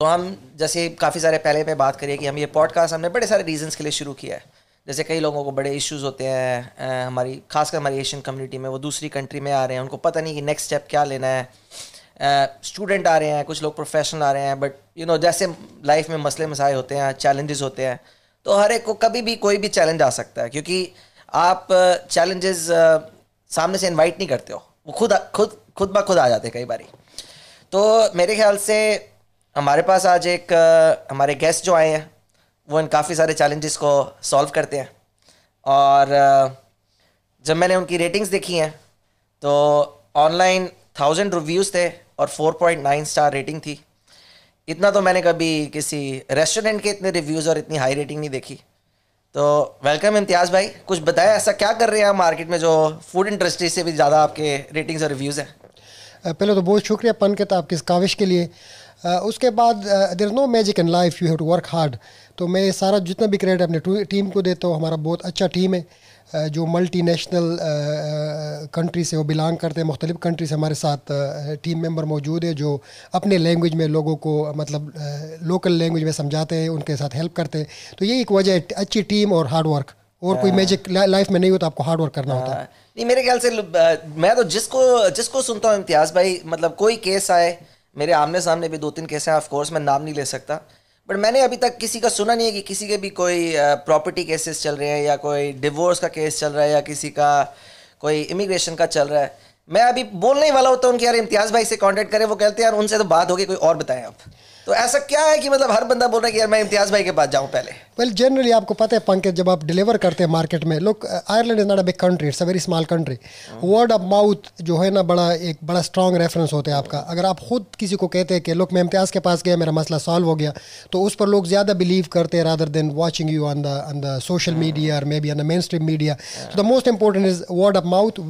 तो हम जैसे काफ़ी सारे पहले पे बात करिए कि हम ये पॉडकास्ट हमने बड़े सारे रीजंस के लिए शुरू किया है। जैसे कई लोगों को बड़े इश्यूज़ होते हैं हमारी, खासकर हमारी एशियन कम्युनिटी में, वो दूसरी कंट्री में आ रहे हैं, उनको पता नहीं कि नेक्स्ट स्टेप क्या लेना है। स्टूडेंट आ रहे हैं, कुछ लोग प्रोफेशनल आ रहे हैं बट यू नो जैसे लाइफ में मसले मसाए होते हैं चैलेंजेस होते हैं तो हर एक को कभी भी कोई भी चैलेंज आ सकता है, क्योंकि आप चैलेंजेस सामने से इनवाइट नहीं करते हो। वो खुद खुद खुद ब खुद आ जाते हैं कई बारी। तो मेरे ख्याल से हमारे पास आज एक हमारे गेस्ट जो आए हैं, वो इन काफ़ी सारे चैलेंजेस को सॉल्व करते हैं। और जब मैंने उनकी रेटिंग्स देखी हैं तो ऑनलाइन थाउज़ेंड रिव्यूज़ थे और four point nine star rating थी। इतना तो मैंने कभी किसी रेस्टोरेंट के इतने रिव्यूज़ और इतनी हाई रेटिंग नहीं देखी। तो वेलकम इम्तियाज़ भाई। कुछ बताया ऐसा क्या कर रहे हैं आप मार्केट में जो फ़ूड इंडस्ट्री से भी ज़्यादा आपके रेटिंग्स और रिव्यूज़ हैं? पहले तो बहुत शुक्रिया पन के आपकी इस काविश के लिए। उसके बाद there no magic in life you have to work hard तो मैं सारा जितना भी क्रेडिट अपने टीम को देता हूँ हमारा बहुत अच्छा टीम है। जो मल्टी नेशनल कंट्री से वो बिलोंग करते हैं मुख्तलिफ़ कंट्री से हमारे साथ टीम मेंबर मौजूद है जो अपने लैंग्वेज में लोगों को मतलब लोकल लैंग्वेज में समझाते हैं उनके साथ हेल्प करते हैं। तो ये एक वजह है अच्छी टीम और हार्ड वर्क और कोई मैजिक लाइफ में नहीं होता आपको हार्ड वर्क करना होता है। नहीं मेरे ख्याल से मैं तो जिसको जिसको सुनता हूँ इम्तियाज़ भाई मतलब कोई केस आए मेरे आमने सामने भी दो तीन केस हैं ऑफ़ कोर्स मैं नाम नहीं ले सकता। बट मैंने अभी तक किसी का सुना नहीं है कि किसी के भी कोई प्रॉपर्टी केसेस चल रहे हैं या कोई डिवोर्स का केस चल रहा है या किसी का कोई इमिग्रेशन का चल रहा है। मैं अभी बोलने ही वाला होता हूँ उनके यार इम्तियाज़ भाई से कांटेक्ट करें, वो कहते हैं, यार उनसे तो बात होगी, कोई और बताएँ आप। तो ऐसा क्या है कि मतलब हर बंदा बोल रहा है कि यार मैं इम्तियाज़ भाई के पास जाऊँ पहले? वेल जनरली आपको पता है, पंकज, जब आप डिलीवर करते हैं मार्केट में लोग Ireland is not a big country it's a very small country word of mouth जो है ना, बड़ा, एक बड़ा स्ट्रॉन्ग रेफरेंस होता है आपका। अगर आप खुद किसी को कहते हैं कि लोग मैं इम्तियाज़ के पास गया, मेरा मसला सॉल्व हो गया तो उस पर लोग ज़्यादा बिलीव करते हैं rather than watching you on the on the social media और maybe on the main stream media तो the most important is word of mouth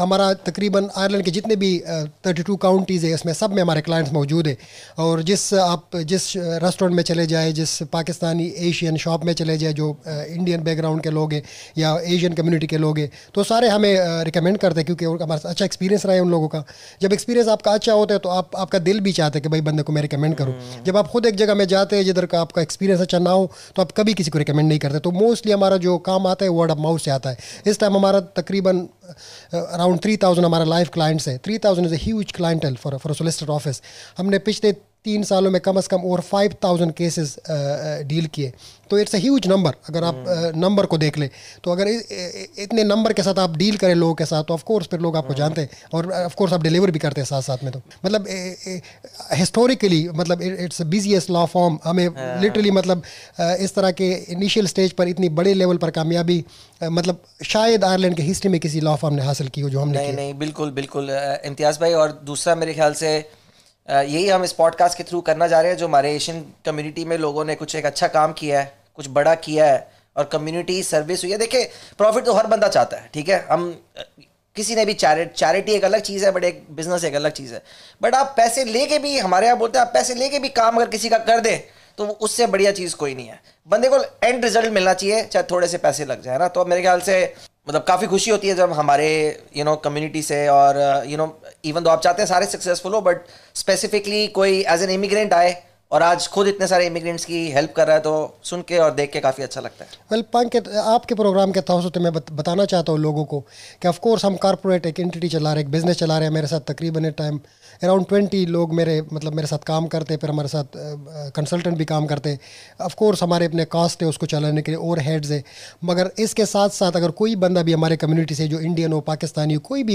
हमारा तकरीबन आयरलैंड के जितने भी थर्टी टू काउंटीज़ है उसमें सब में हमारे क्लाइंट्स मौजूद है। और जिस आप, जिस रेस्टोरेंट में चले जाए, जिस पाकिस्तानी एशियन शॉप में चले जाए जो इंडियन बैकग्राउंड के लोग हैं या एशियन कम्युनिटी के लोग हैं तो सारे हमें रिकमेंड करते हैं क्योंकि हमारा अच्छा एक्सपीरियंस रहा है उन लोगों का। जब एक्सपीरियंस आपका अच्छा होता है तो आप आपका दिल भी चाहते हैं कि भाई बंदे को मैं रिकमेंड करूँ। हम्म। जब आप खुद एक जगह में जाते हैं जिधर का आपका एक्सपीरियंस अच्छा ना हो तो आप कभी किसी को रिकमेंड नहीं करते। तो मोस्टली हमारा जो काम आता है वर्ड ऑफ़ माउथ से आता है। इस टाइम हमारा तकरीबन अराउंड थ्री थाउज़ेंड हमारा लाइव क्लाइंट्स है। Three thousand is huge clientele for for solicitor office हमने पिछले तीन सालों में कम अज़ कम और फाइव थाउज़ेंड केसेस डील किए। तो इट्स अ ह्यूज नंबर अगर आप नंबर uh, को देख लें। तो अगर इतने नंबर के साथ आप डील करें लोगों के साथ तो ऑफ़ कोर्स फिर लोग आपको जानते हैं और ऑफ़ कोर्स आप डिलीवर भी करते हैं साथ साथ में तो। मतलब हिस्टोरिकली मतलब इट्स बिजीएस्ट लॉ फॉर्म हमें लिटरली हाँ। मतलब इस तरह के इनिशियल स्टेज पर इतनी बड़े लेवल पर कामयाबी मतलब शायद आयरलैंड की हिस्ट्री में किसी लॉ फॉर्म ने हासिल की हो जो हमने नहीं नहीं बिल्कुल बिल्कुल इम्तियाज़ भाई और दूसरा मेरे ख्याल से यही हम इस पॉडकास्ट के थ्रू करना चाह रहे हैं, जो हमारे एशियन कम्युनिटी में लोगों ने कुछ एक अच्छा काम किया है, कुछ बड़ा किया है, और कम्युनिटी सर्विस हुई है। देखिए प्रॉफिट तो हर बंदा चाहता है, ठीक है? हम किसी ने भी चैरिट चैरिटी एक अलग चीज़ है बट एक बिज़नेस एक अलग चीज़ है। बट आप पैसे लेके भी, हमारे यहाँ बोलते हैं, आप पैसे लेके भी काम अगर किसी का कर दें तो उससे बढ़िया चीज़ कोई नहीं है। बंदे को एंड रिज़ल्ट मिलना चाहिए, चाहे थोड़े से पैसे लग जाए ना? तो मेरे ख्याल से मतलब काफ़ी खुशी होती है जब हमारे यू नो कम्युनिटी से और यू नो इवन तो आप चाहते हैं सारे सक्सेसफुल हो बट स्पेसिफिकली कोई एज एन इमिग्रेंट आए और आज खुद इतने सारे इमिग्रेंट्स की हेल्प कर रहा है तो सुन के और देख के काफ़ी अच्छा लगता है। वेल well, पंक आपके प्रोग्राम के तहत मैं बत, बताना चाहता हूँ लोगों को कि ऑफ़ कोर्स हम कॉर्पोरेट एक एंटिटी चला रहे हैं एक बिज़नेस चला रहे हैं मेरे साथ तकरीबन टाइम अराउंड ट्वेंटी लोग मेरे मतलब मेरे साथ काम करते, फिर हमारे साथ कंसल्टेंट भी काम करते। ऑफ़ कोर्स हमारे अपने कास्ट है उसको चलाने के लिए और हेड्स है। मगर इसके साथ साथ अगर कोई बंदा भी हमारे कम्युनिटी से, जो इंडियन हो पाकिस्तानी हो, कोई भी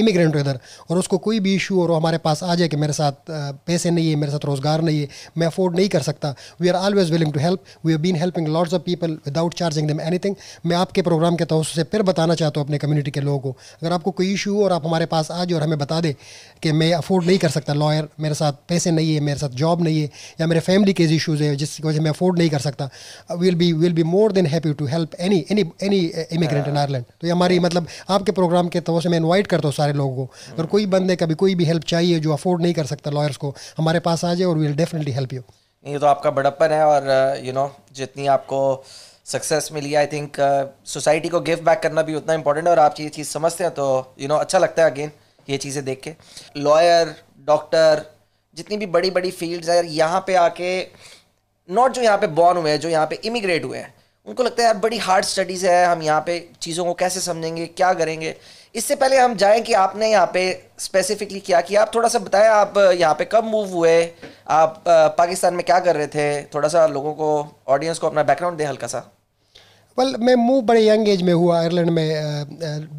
इमिग्रेंट हो इधर, और उसको कोई भी इशू और हमारे पास आ जाए कि मेरे साथ पैसे नहीं है, मेरे साथ रोज़गार नहीं है, मैं अफोर्ड नहीं कर सकता। We are always willing to help we have been helping lots of people without charging them anything मैं आपके प्रोग्राम के तौर से फिर बताना चाहता हूँ अपने कम्युनिटी के लोगों को। अगर आपको कोई इशू हो, और आप हमारे पास आ जाए और हमें बता दें कि मैं अफोर्ड नहीं कर सकता लॉयर मेरे साथ पैसे नहीं है मेरे साथ जॉब नहीं है या मेरे फैमिली के इशूज़ है जिसकी वजह से मैं अफोर्ड नहीं कर सकता। Will be will be more than happy to help any any any immigrant in Ireland तो ये हमारी मतलब आपके प्रोग्राम के तौर से मैं इन्वाइट करता हूँ सारे लोगों को। अगर कोई बंदे कभी कोई भी हेल्प चाहिए जो अफोर्ड नहीं कर सकता लॉयर्स को हमारे पास आ जाए और विल डेफिनेटली हेल्प यू ये तो आपका बड़प्पन है और यू uh, नो जितनी आपको सक्सेस मिली आई थिंक सोसाइटी को गिफ्ट बैक करना भी उतना इंपॉर्टेंट है और आप ये चीज़ समझते हैं तो यू you नो know, अच्छा लगता है अगेन ये चीज़ें देख के। लॉयर डॉक्टर जितनी भी बड़ी बड़ी फील्ड्स है, यहाँ पे आके नॉट जो यहाँ पे बॉर्न हुए हैं, जो यहाँ पे इमिग्रेट हुए हैं, उनको लगता है यार बड़ी हार्ड स्टडीज़ है, हम यहाँ पे चीज़ों को कैसे समझेंगे, क्या करेंगे। इससे पहले हम जाएँ कि आपने यहाँ पे स्पेसिफिकली क्या किया आप थोड़ा सा बताएँ, आप यहाँ पे कब मूव हुए, आप पाकिस्तान में क्या कर रहे थे, थोड़ा सा लोगों को ऑडियंस को अपना बैकग्राउंड दें हल्का सा। वेल मैं मूव बड़े यंग एज में हुआ आयरलैंड में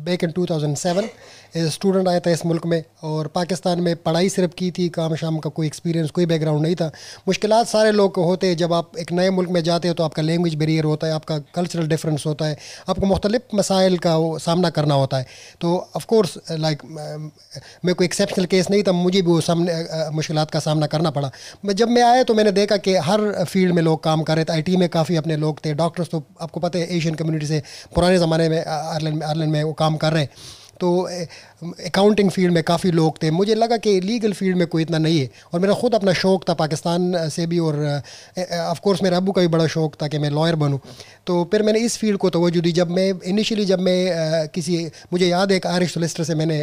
बैक इन 2007 स्टूडेंट आया था इस मुल्क में और पाकिस्तान में पढ़ाई सिर्फ़ की थी, काम शाम का कोई एक्सपीरियंस कोई बैकग्राउंड नहीं था। मुश्किल सारे लोग होते हैं, जब आप एक नए मुल्क में जाते हो तो आपका लैंग्वेज बैरियर होता है, आपका कल्चरल डिफरेंस होता है, आपको मुख्तलिफ़ मसाइल का वो सामना करना होता है। तो ऑफकोर्स लाइक मैं कोई एक्सेप्शनल केस नहीं था, मुझे भी वो सामने मुश्किल का सामना करना पड़ा। जब मैं आया तो मैंने देखा कि हर फ़ील्ड में लोग काम कर रहे थे आईटी में काफ़ी अपने लोग थे डॉक्टर्स तो आपको पता है एशियन कम्युनिटी से पुराने ज़माने में आयरलैंड में आयरलैंड में वो काम कर रहे हैं। तो अकाउंटिंग फ़ील्ड में काफ़ी लोग थे। मुझे लगा कि लीगल फ़ील्ड में कोई इतना नहीं है। और मेरा ख़ुद अपना शौक़ था पाकिस्तान से भी और ऑफ़ कोर्स मेरे अबू का भी बड़ा शौक़ था कि मैं लॉयर बनूँ। तो फिर मैंने इस फ़ील्ड को तोजू दी। जब मैं इनिशियली जब मैं किसी, मुझे याद है एक आरिश सोलिस्टर से मैंने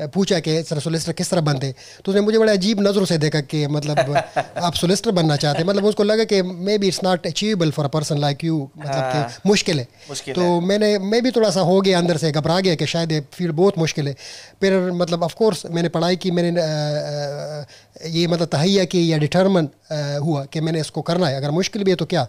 पूछा कि सर सोलिस्टर किस तरह बनते? तो उसने मुझे बड़े अजीब नज़रों से देखा कि मतलब आप सोलिस्टर बनना चाहते मतलब उसको लगा कि maybe it's not achievable for a person like you मतलब कि हाँ। मुश्किल है। मुश्किल तो है। मैंने मैं भी थोड़ा सा हो गया अंदर से घबरा गया कि शायद ये फ़ील्ड बहुत मुश्किल है। फिर मतलब ऑफकोर्स मैंने पढ़ाई की मैंने ये मतलब तहैया की या डिटर्मन हुआ कि मैंने इसको करना है। अगर मुश्किल भी है तो क्या?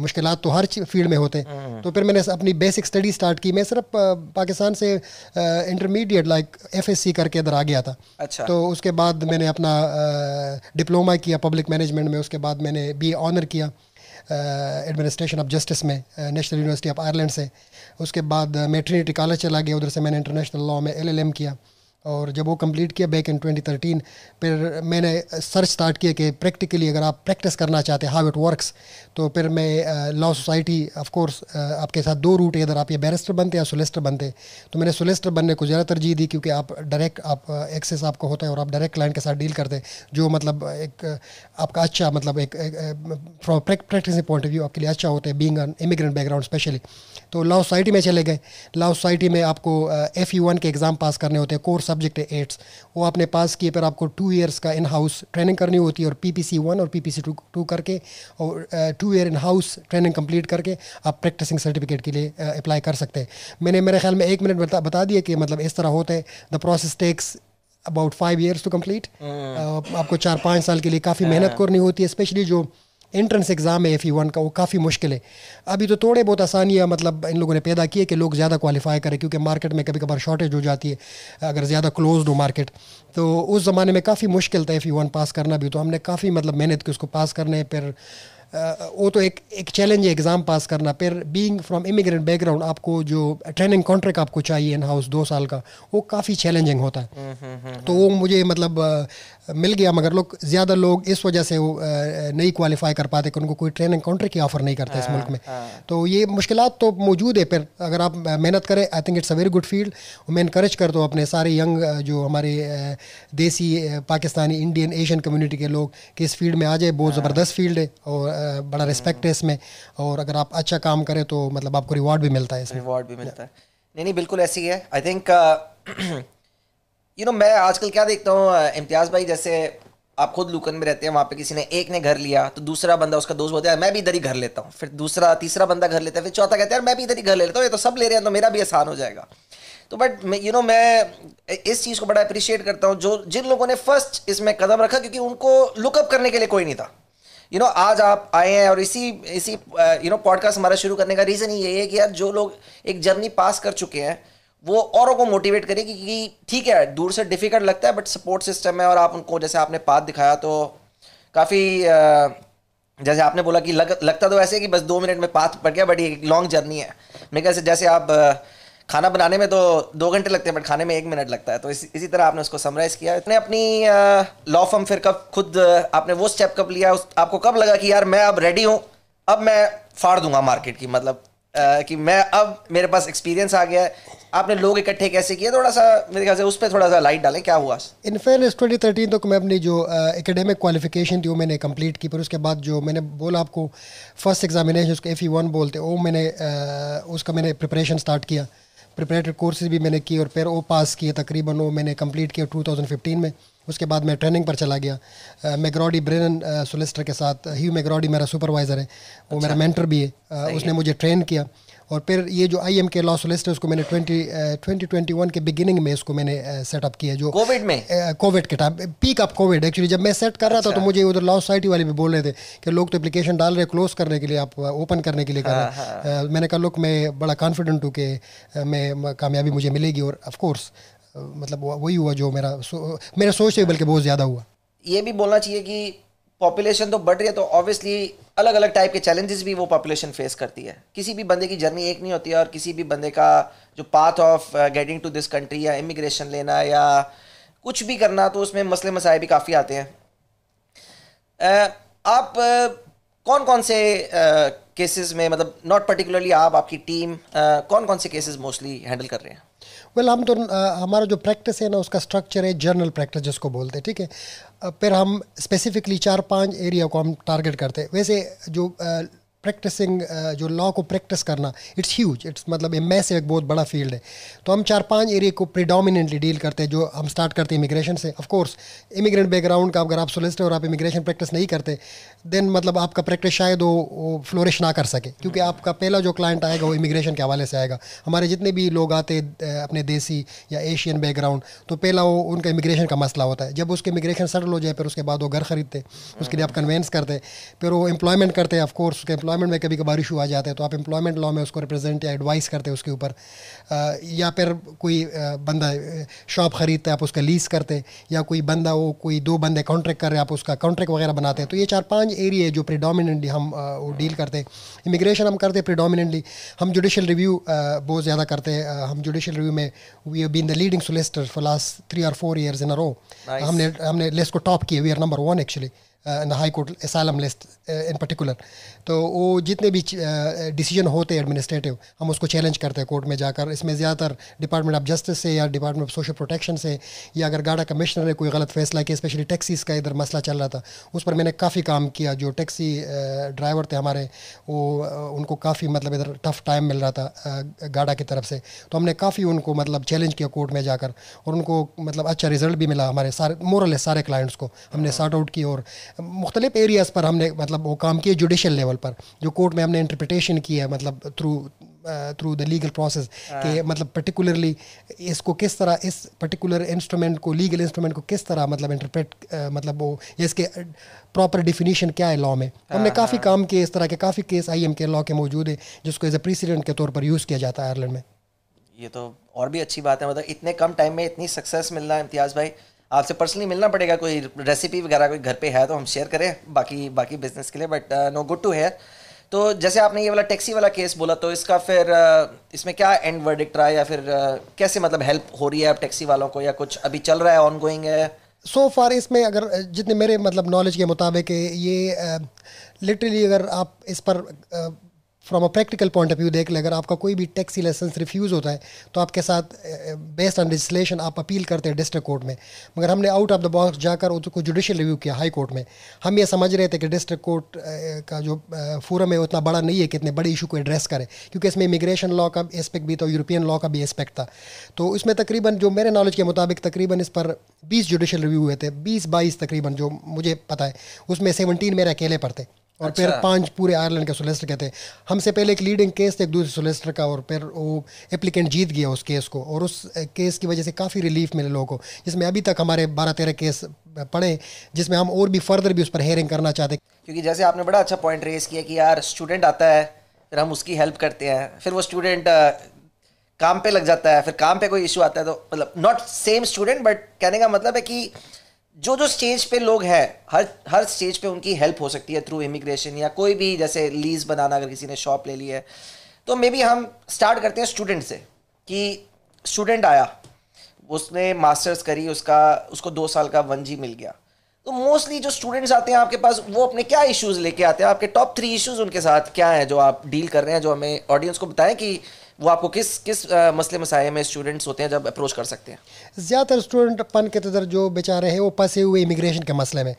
मुश्किल तो हर फ़ील्ड में होते हैं। हम्म। तो फिर मैंने अपनी बेसिक स्टडी स्टार्ट की। मैं सिर्फ़ पाकिस्तान से इंटरमीडिएट लाइक एफएससी करके इधर आ गया था। अच्छा। तो उसके बाद मैंने अपना डिप्लोमा किया पब्लिक मैनेजमेंट में। उसके बाद मैंने बी ऑनर किया एडमिनिस्ट्रेशन ऑफ़ जस्टिस में नेशनल यूनिवर्सिटी ऑफ़ आयरलैंड से। उसके बाद मैं ट्रिनिटी कॉलेज चला गया। उधर से मैंने इंटरनेशनल लॉ में एलएलएम किया। और जब वो कंप्लीट किया बैक इन 2013 फिर मैंने सर्च स्टार्ट किया कि प्रैक्टिकली अगर आप प्रैक्टिस करना चाहते हैं हाउ इट वर्क्स तो फिर मैं लॉ सोसाइटी ऑफ़ कोर्स आपके साथ दो रूट है। इधर आप ये बैरिस्टर बनते या सोलिस्टर बनते तो मैंने सोलिस्टर बनने को ज़्यादा तरजीह दी क्योंकि आप डायरेक्ट आप एक्सेस आपको होता है और आप डायरेक्ट क्लाइंट के साथ डील करते जो मतलब एक आपका अच्छा मतलब एक from practice point of view आपके लिए अच्छा होता है बींग इमिग्रेंट बैकग्राउंड स्पेशली तो लॉ सोसाइटी में चले गए। लॉ सोसाइटी में आपको एफ़ यू वन के एग्ज़ाम पास करने होते हैं कोर सब्जेक्ट है एट्स वो आपने पास किए फिर आपको टू ईयर्स का इन हाउस ट्रेनिंग करनी होती है और पी पी सी वन और P P C two two करके और two year in house training complete करके आप प्रैक्टिसिंग सर्टिफिकेट के लिए अप्लाई कर सकते हैं। मैंने मेरे ख्याल में एक मिनट बता बता दिया कि मतलब इस तरह होता है। The process takes about five years to complete आपको चार पाँच साल के लिए काफ़ी मेहनत हाँ। करनी होती है स्पेशली जो एंट्रेंस एग्ज़ाम है एफ़ ई वन का वो काफ़ी मुश्किल है। अभी तो थोड़े बहुत आसानियाँ मतलब इन लोगों ने पैदा की है कि लोग ज़्यादा क्वालिफाई करें क्योंकि मार्केट में कभी कभार शॉर्टेज हो जाती है अगर ज़्यादा क्लोज हो मार्केट तो उस ज़माने में काफ़ी मुश्किल था एफ़ ई वन पास करना भी। तो हमने काफ़ी मतलब मेहनत की उसको पास करने फिर वो तो एक एक चैलेंज है एग्ज़ाम पास करना। फिर बीइंग फ्रॉम इमिग्रेंट बैकग्राउंड आपको जो ट्रेनिंग कॉन्ट्रैक्ट आपको चाहिए इन हाउस दो साल का वो काफ़ी चैलेंजिंग होता है। हम्म, हम्म, हम्म, तो वो मुझे मतलब मिल गया मगर लोग ज़्यादा लोग इस वजह से वो नहीं क्वालिफाई कर पाते कि उनको कोई ट्रेनिंग कॉन्ट्रैक्ट की ऑफ़र नहीं करता इस मुल्क में। हाँ, हाँ। तो ये मुश्किल तो मौजूद है फिर अगर आप मेहनत करें I think it's a very good field मैं इनक्रेज कर दो अपने सारे यंग जो हमारे देसी पाकिस्तानी इंडियन एशियन कम्युनिटी के लोग कि इस फ़ील्ड में आ जाए। बहुत हाँ। ज़बरदस्त फ़ील्ड है और बड़ा रिस्पेक्ट है इसमें। और अगर आप अच्छा काम करें तो मतलब आपको रिवॉर्ड भी मिलता है इसमें। रिवॉर्ड भी मिलता है। नहीं नहीं बिल्कुल ऐसी है। आई थिंक यू नो मैं आजकल क्या देखता हूँ इम्तियाज़ भाई जैसे आप खुद लुकन में रहते हैं वहाँ पे किसी ने एक ने घर लिया तो दूसरा बंदा उसका दोस्त बोलता है मैं भी इधर ही घर लेता हूँ। फिर दूसरा तीसरा बंदा घर लेता है फिर चौथा कहता है मैं भी इधर ही घर ले लेता हूँ ये तो सब ले रहे हैं तो मेरा भी आसान हो जाएगा। तो बट यू नो मैं इस चीज़ को बड़ा अप्रिशिएट करता हूँ जो जिन लोगों ने फ़र्स्ट इसमें कदम रखा क्योंकि उनको लुकअप करने के लिए कोई नहीं था। यू you नो know, आज आप आए हैं और इसी इसी यू नो पॉडकास्ट हमारा शुरू करने का रीज़न ही यही है कि यार जो लोग एक जर्नी पास कर चुके हैं वो औरों को मोटिवेट करेगी कि ठीक है दूर से डिफ़िकल्ट लगता है बट सपोर्ट सिस्टम है और आप उनको जैसे आपने पाथ दिखाया तो काफ़ी जैसे आपने बोला कि लग, लगता तो ऐसे कि बस दो मिनट में पाथ पड़ गया बट ये लॉन्ग जर्नी है। मेरे ख्याल से जैसे आप खाना बनाने में तो दो घंटे लगते हैं बट खाने में एक मिनट लगता है। तो इस, इसी तरह आपने उसको समराइज किया। इतने अपनी लॉ फर्म फिर कब खुद आपने वो स्टेप कब लिया उस आपको कब लगा कि यार मैं अब रेडी हूँ अब मैं फाड़ दूँगा मार्केट की मतलब आ, कि मैं अब मेरे पास एक्सपीरियंस आ गया है। आपने लोग इकट्ठे कैसे किए? थोड़ा सा मेरे ख्याल से उस पर थोड़ा सा लाइट डालें क्या हुआ? इन फेयरनेस ट्वेंटी थर्टीन तक मैं अपनी जो एकेडमिक क्वालिफिकेशन थी वो मैंने कंप्लीट की फिर उसके बाद जो मैंने बोला आपको फ़र्स्ट एग्जामिनेशन उसको एफ़ ई वन बोलते वो मैंने uh, उसका मैंने प्रिपरेशन स्टार्ट किया। प्रिपरेटरी कोर्सेज भी मैंने किए और फिर वो पास किए तकरीबन वो मैंने कंप्लीट किया 2015 में। उसके बाद मैं ट्रेनिंग पर चला गया। मैग्रॉडी ब्रेनन सोलिस्टर के साथ ह्यू मैग्रॉडी मेरा सुपरवाइज़र है। वो मेरा मेंटर भी है। उसने मुझे ट्रेन किया। और फिर ये जो आई एम के लॉ सोलिस्टर उसको मैंने ट्वेंटी ट्वेंटी ट्वेंटी वन के बिगिनिंग में इसको मैंने सेटअप किया जो कोविड में कोविड के time peak up covid actually जब मैं सेट कर रहा था तो अच्छा। मुझे उधर लॉ सोसाइटी वाले भी बोल रहे थे कि लोग तो एप्लीकेशन डाल रहे क्लोज करने के लिए आप ओपन करने के लिए कर रहे हैं हाँ, हाँ। मैंने कहा लोग मैं बड़ा कॉन्फिडेंट हूँ कि मैं कामयाबी मुझे मिलेगी और ऑफकोर्स मतलब वही हुआ जो मेरा मेरा सोच से बल्कि बहुत ज़्यादा हुआ ये भी बोलना चाहिए कि पॉपुलेशन तो बढ़ रही है तो ऑब्वियसली अलग अलग टाइप के चैलेंजेस भी वो पॉपुलेशन फेस करती है। किसी भी बंदे की जर्नी एक नहीं होती है और किसी भी बंदे का जो path of getting to this country या इमिग्रेशन लेना या कुछ भी करना तो उसमें मसले मसाए भी काफ़ी आते हैं। uh, आप uh, कौन कौन से केसेस uh, में मतलब नॉट पर्टिकुलरली आप आपकी टीम कौन कौन से केसेस मोस्टली हैंडल कर रहे हैं? वेल well, हम तो हमारा जो प्रैक्टिस है ना उसका स्ट्रक्चर है जर्नल प्रैक्टिस जिसको बोलते हैं ठीक है? फिर हम स्पेसिफिकली चार पाँच एरिया को हम टारगेट करते हैं। वैसे जो प्रैक्टिसिंग uh, जो लॉ को प्रैक्टिस करना इट्स ह्यूज इट्स मतलब ए मैस एक बहुत बड़ा फ़ील्ड है। तो हम चार पाँच एरिया को प्रिडोमिनेटली डील करते हैं जो हम स्टार्ट करते हैं इमिग्रेशन से. ऑफ़ कोर्स इमिग्रेंट बैकग्राउंड का अगर आप सोलिसिटर और आप इमिग्रेशन प्रैक्टिस नहीं करते देन मतलब आपका प्रैक्टिस शायद वो, वो फ्लोरिश ना कर सके क्योंकि आपका पहला जो क्लाइंट आएगा वो इमिग्रेशन के हवाले से आएगा. हमारे जितने भी लोग आते अपने देसी या एशियन बैकग्राउंड तो पहला वो उनका इमिग्रेशन का मसला होता है। जब उसके इमिग्रेशन सेटल हो जाए फिर उसके बाद वो घर खरीदते उसके लिए आप कन्वेंस करते फिर वो एम्प्लॉयमेंट करते हैं ऑफकोर्स उसके एम्प्लॉयमेंट में कभी कभार इशू आ जाते हैं तो आप एम्प्लॉयमेंट लॉ में उसको रिप्रेजेंट या एडवाइस करते हैं उसके ऊपर। या फिर कोई बंदा शॉप ख़रीदता है आप उसका लीज करते या कोई बंदा वो कोई दो बंदे कॉन्ट्रैक्ट कर रहे हैं आप उसका कॉन्ट्रैक्ट वगैरह बनाते हैं तो ये चार पाँच एरिया जो प्रिडोमिनेटली हम वो डील करते हैं। इमिग्रेशन हम करते हैं प्रिडोमिनेटली हम जुडिशल रिव्यू बहुत ज़्यादा करते हैं। हम जुडिशल रिव्यू में we been the leading solicitor for last three और four years in a row हमने हमने लिस्ट को टॉप किया। We are number one actually in the high court asylum list in particular तो वो जितने भी डिसीज़न होते हैं एडमिनिस्ट्रेटिव हम उसको चैलेंज करते हैं कोर्ट में जाकर। इसमें ज़्यादातर डिपार्टमेंट ऑफ़ जस्टिस से या डिपार्टमेंट ऑफ़ सोशल प्रोटेक्शन से या अगर गाड़ा कमिश्नर ने कोई गलत फैसला किया स्पेशली टैक्सीज का इधर मसला चल रहा था उस पर मैंने काफ़ी काम किया। जो टैक्सी ड्राइवर थे हमारे वो उनको काफ़ी मतलब इधर टफ टाइम मिल रहा था गाड़ा की तरफ़ से। तो हमने काफ़ी उनको मतलब चैलेंज किया कोर्ट में जाकर और उनको मतलब अच्छा रिज़ल्ट भी मिला हमारे सारे मोरल सारे क्लाइंट्स को। हमने सार्ट आउट किया और मुख्तलिफ़ एरियाज़ पर हमने मतलब वो काम किए जुडिशल लेवल पर जो कोर्ट में हमने इंटरप्रटेशन किया है मतलब through through the legal process कि मतलब पर्टिकुलरली इसको किस तरह इस पर्टिकुलर इंस्ट्रूमेंट को लीगल इंस्ट्रूमेंट को किस तरह मतलब इंटरप्रेट uh, मतलब वो इसके प्रॉपर डिफिनीशन क्या है लॉ में? हाँ, हमने काफ़ी हाँ। काम किए इस तरह के काफ़ी केस आई एम के लॉ के मौजूद है जिसको एज ए प्रेसिडेंट के तौर पर यूज़ किया जाता है आयरलैंड में। ये तो और भी अच्छी बात है मतलब इतने कम टाइम में इतनी सक्सेस मिलना इम्तियाज़ भाई आपसे पर्सनली मिलना पड़ेगा कोई रेसिपी वगैरह कोई घर पे है तो हम शेयर करें बाकी बाकी बिज़नेस के लिए but no good to hear तो जैसे आपने ये वाला टैक्सी वाला केस बोला तो इसका फिर uh, इसमें क्या एंड वर्डिक्ट रहा है या फिर uh, कैसे मतलब हेल्प हो रही है अब टैक्सी वालों को या कुछ अभी चल रहा है ऑन गोइंग है? सो so फार इसमें अगर जितने मेरे मतलब नॉलेज के मुताबिक ये लिटरली uh, अगर आप इस पर from a practical point of view देख ले, अगर आपका कोई भी टैक्सी लाइसेंस रिफ्यूज़ होता है तो आपके साथ बेस्ड ऑन रजिस्ट्रेशन आप अपील करते हैं डिस्ट्रिक्ट कोर्ट में। मगर हमने आउट ऑफ़ द बॉक्स जाकर उसको जुडिशल रिव्यू किया हाई कोर्ट में। हम ये समझ रहे थे कि डिस्ट्रिक्ट कोर्ट का जो फोरम है, उतना बड़ा नहीं है कि इतने बड़े इशू को एड्रेस करें। क्योंकि इसमें इमिग्रेशन लॉ का एस्पेक्ट भी था यूरोपियन लॉ का भी एस्पेक्ट था। तो इसमें तकरीबन जो मेरे नॉलेज के मुताबिक तकरीबन इस पर बीस जुडिशल रिव्यू हुए थे, बीस बाईस तकरीबन जो मुझे पता है, उसमें सेवनटीन मेरे अकेले पर थे। और अच्छा। फिर पाँच पूरे आयरलैंड के सोलिसिटर कहते हैं। हमसे पहले एक लीडिंग केस थे एक दूसरे सोलिसिटर का और फिर वो एप्लीकेंट जीत गया उस केस को। और उस केस की वजह से काफ़ी रिलीफ मिले लोगों को जिसमें अभी तक हमारे बारह तेरह केस पड़े जिसमें हम और भी फर्दर भी उस पर हेयरिंग करना चाहते क्योंकि जैसे आपने बड़ा अच्छा पॉइंट रेस किया कि यार स्टूडेंट आता है फिर हम उसकी हेल्प करते हैं फिर वो स्टूडेंट काम पे लग जाता है फिर काम पे कोई इशू आता है तो मतलब नॉट सेम स्टूडेंट बट कहने का मतलब है कि जो जो स्टेज पे लोग हैं, हर हर स्टेज पे उनकी हेल्प हो सकती है थ्रू इमिग्रेशन या कोई भी जैसे लीज बनाना अगर किसी ने शॉप ले ली है। तो मे बी हम स्टार्ट करते हैं स्टूडेंट से कि स्टूडेंट आया, उसने मास्टर्स करी, उसका, उसको दो साल का वन जी मिल गया। तो मोस्टली जो स्टूडेंट्स आते हैं आपके पास, वो अपने क्या इश्यूज़ लेके आते हैं? आपके टॉप थ्री इश्यूज़ उनके साथ क्या है जो आप डील कर रहे हैं, जो हमें ऑडियंस को बताएँ कि वो आपको किस किस आ, मसले मसाए में स्टूडेंट्स होते हैं जब अप्रोच कर सकते हैं? ज़्यादातर स्टूडेंट पन के तदर जो बेचारे हैं वो फंसे हुए इमिग्रेशन के मसले में।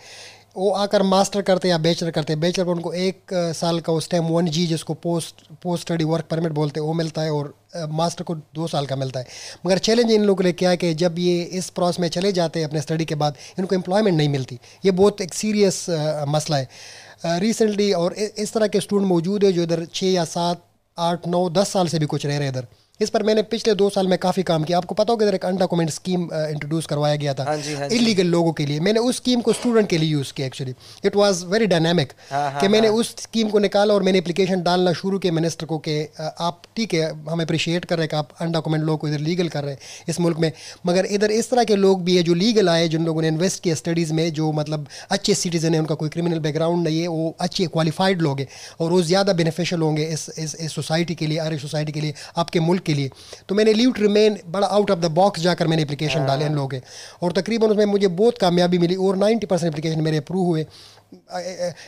वो आकर मास्टर करते या बैचलर करते हैं। बैचलर पर उनको एक साल का उस टाइम वन जी जिसको post post study work permit बोलते हैं वो मिलता है और मास्टर को दो साल का मिलता है। मगर चैलेंज इन लोगों के लिए क्या है कि जब ये इस प्रोसेस में चले जाते हैं अपने स्टडी के बाद इनको एम्प्लॉयमेंट नहीं मिलती। ये बहुत एक सीरियस मसला है। रिसेंटली और इस तरह के स्टूडेंट मौजूद है जो इधर छः या सात आठ नौ दस साल से भी कुछ रह रहे इधर। इस पर मैंने पिछले दो साल में काफ़ी काम किया। आपको पता होगा इधर एक अनडॉक्यूमेंट स्कीम इंट्रोड्यूस करवाया गया था। हाँ जी, हाँ जी। इलीगल लोगों के लिए। मैंने उस स्कीम को स्टूडेंट के लिए यूज़ किया actually it was very dynamic हाँ, हाँ, कि मैंने उस स्कीम को निकाला और मैंने एप्लीकेशन डालना शुरू किया मिनिस्टर को कि आप ठीक है हम अप्रिशिएट कर रहे हैं कि आप अनडॉक्यूमेंट लोग को इधर लीगल कर रहे हैं इस मुल्क में। मगर इधर इस तरह के लोग भी है जो लीगल आए जिन लोगों ने इन्वेस्ट किया स्टडीज़ में जो मतलब अच्छे सिटीजन है उनका कोई क्रिमिनल बैकग्राउंड नहीं है वो अच्छे क्वालिफाइड लोग हैं और वो ज़्यादा बेनिफिशियल होंगे इस इस इस सोसाइटी के लिए आरिश सोसाइटी के लिए आपके मुल्क के लिए। तो मैंने लीव टू रिमेन बड़ा आउट ऑफ़ द बॉक्स जाकर मैंने एप्लीकेशन डाले इन लोगों के। और तकरीबन उसमें मुझे बहुत कामयाबी मिली और 90 परसेंट एप्लीकेशन मेरे अप्रूव हुए।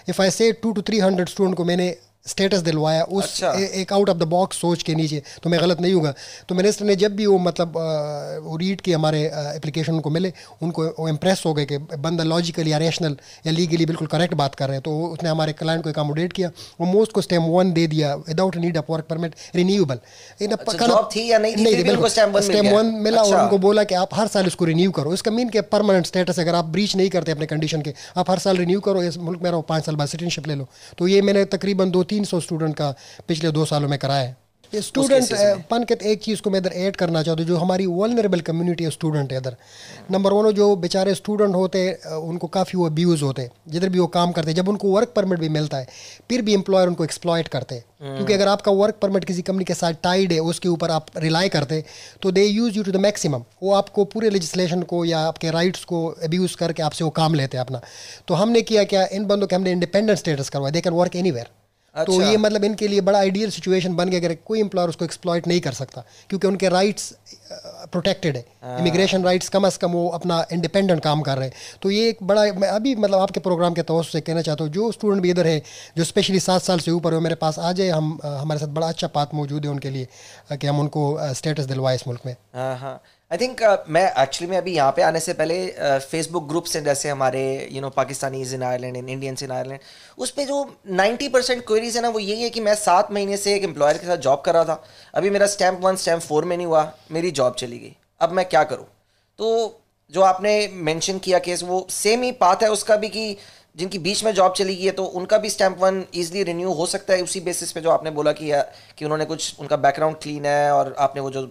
If I say two two three hundred student को मैंने स्टेटस दिलवाया उस अच्छा। ए, एक आउट ऑफ़ द बॉक्स सोच के नीचे तो मैं गलत नहीं होगा तो मिनिस्टर ने जब भी वो मतलब वो रीड किए हमारे एप्लीकेशन को मिले उनको वो इम्प्रेस हो गए कि बंदा लॉजिकली या रैशनल या लीगली बिल्कुल करेक्ट बात कर रहे हैं तो उसने हमारे क्लाइंट को अकोमोडेट किया वो मोस्ट को स्टेम वन दे दिया without need of work permit renewable stamp one मिला और अच्छा। उनको बोला कि आप हर साल इसको रिन्यू करो। इसका मीन के परमानेंट स्टेटस अगर आप ब्रीच नहीं करते अपने कंडीशन के आप हर साल रिन्यू करो इस मुल्क में रहो पाँच साल बाद सिटीजनशिप ले लो। तो ये मैंने तकरीबन दो तीन सौ स्टूडेंट का पिछले दो सालों में कराया है। स्टूडेंट। पनकत एक चीज़ को मैं इधर ऐड करना चाहता हूँ जो हमारी वनरेबल कम्युनिटी है स्टूडेंट है इधर। नंबर वन जो बेचारे स्टूडेंट होते उनको काफ़ी वो अब्यूज़ होते जिधर भी वो काम करते जब उनको वर्क परमिट भी मिलता है फिर भी एम्प्लॉयर उनको एक्सप्लॉयट करते। हैं क्योंकि अगर आपका वर्क परमिट किसी कंपनी के साथ टाइड है उसके ऊपर आप रिलाई करते तो they use you to the maximum वो आपको पूरे लेजिस्लेशन को या आपके राइट्स को अब्यूज़ करके आपसे वो काम लेते हैं अपना। तो हमने किया क्या इन बंदों के हमने इंडिपेंडेंट स्टेटस करवाया दे कैन वर्क एनी तो अच्छा। तो ये मतलब इनके लिए बड़ा आइडियल सिचुएशन बन गया अगर कोई एम्प्लॉयर उसको एक्सप्लॉयट नहीं कर सकता क्योंकि उनके राइट्स प्रोटेक्टेड है। इमिग्रेशन राइट्स कम अज़ कम वो अपना इंडिपेंडेंट काम कर रहे हैं। तो ये एक बड़ा मैं अभी मतलब आपके प्रोग्राम के तौर से कहना चाहता हूँ जो स्टूडेंट भी इधर है जो स्पेशली सात साल से ऊपर हो मेरे पास आ जाए हम हमारे साथ बड़ा अच्छा पात मौजूद है उनके लिए कि हम उनको स्टेटस दिलवाए इस मुल्क में। हाँ हाँ। आई थिंक uh, मैं एक्चुअली मैं अभी यहाँ पे आने से पहले फेसबुक ग्रुप्स हैं जैसे हमारे you know Pakistanis in Ireland in Indians in Ireland उस पर जो 90 परसेंट क्वेरीज है ना वो यही है कि मैं सात महीने से एक एम्प्लॉयर के साथ जॉब कर रहा था। अभी मेरा स्टैम्प वन स्टैम्प फोर में नहीं हुआ मेरी जॉब चली गई। अब मैं क्या करूँ? तो जो आपने मेंशन किया केस वो सेम ही पाथ है उसका भी कि जिनकी बीच में जॉब चली गई है तो उनका भी स्टैंप वन ईजिली रिन्यू हो सकता है उसी बेसिस पे जो आपने बोला कि कि उन्होंने कुछ, उनका बैकग्राउंड क्लीन है और आपने वो जो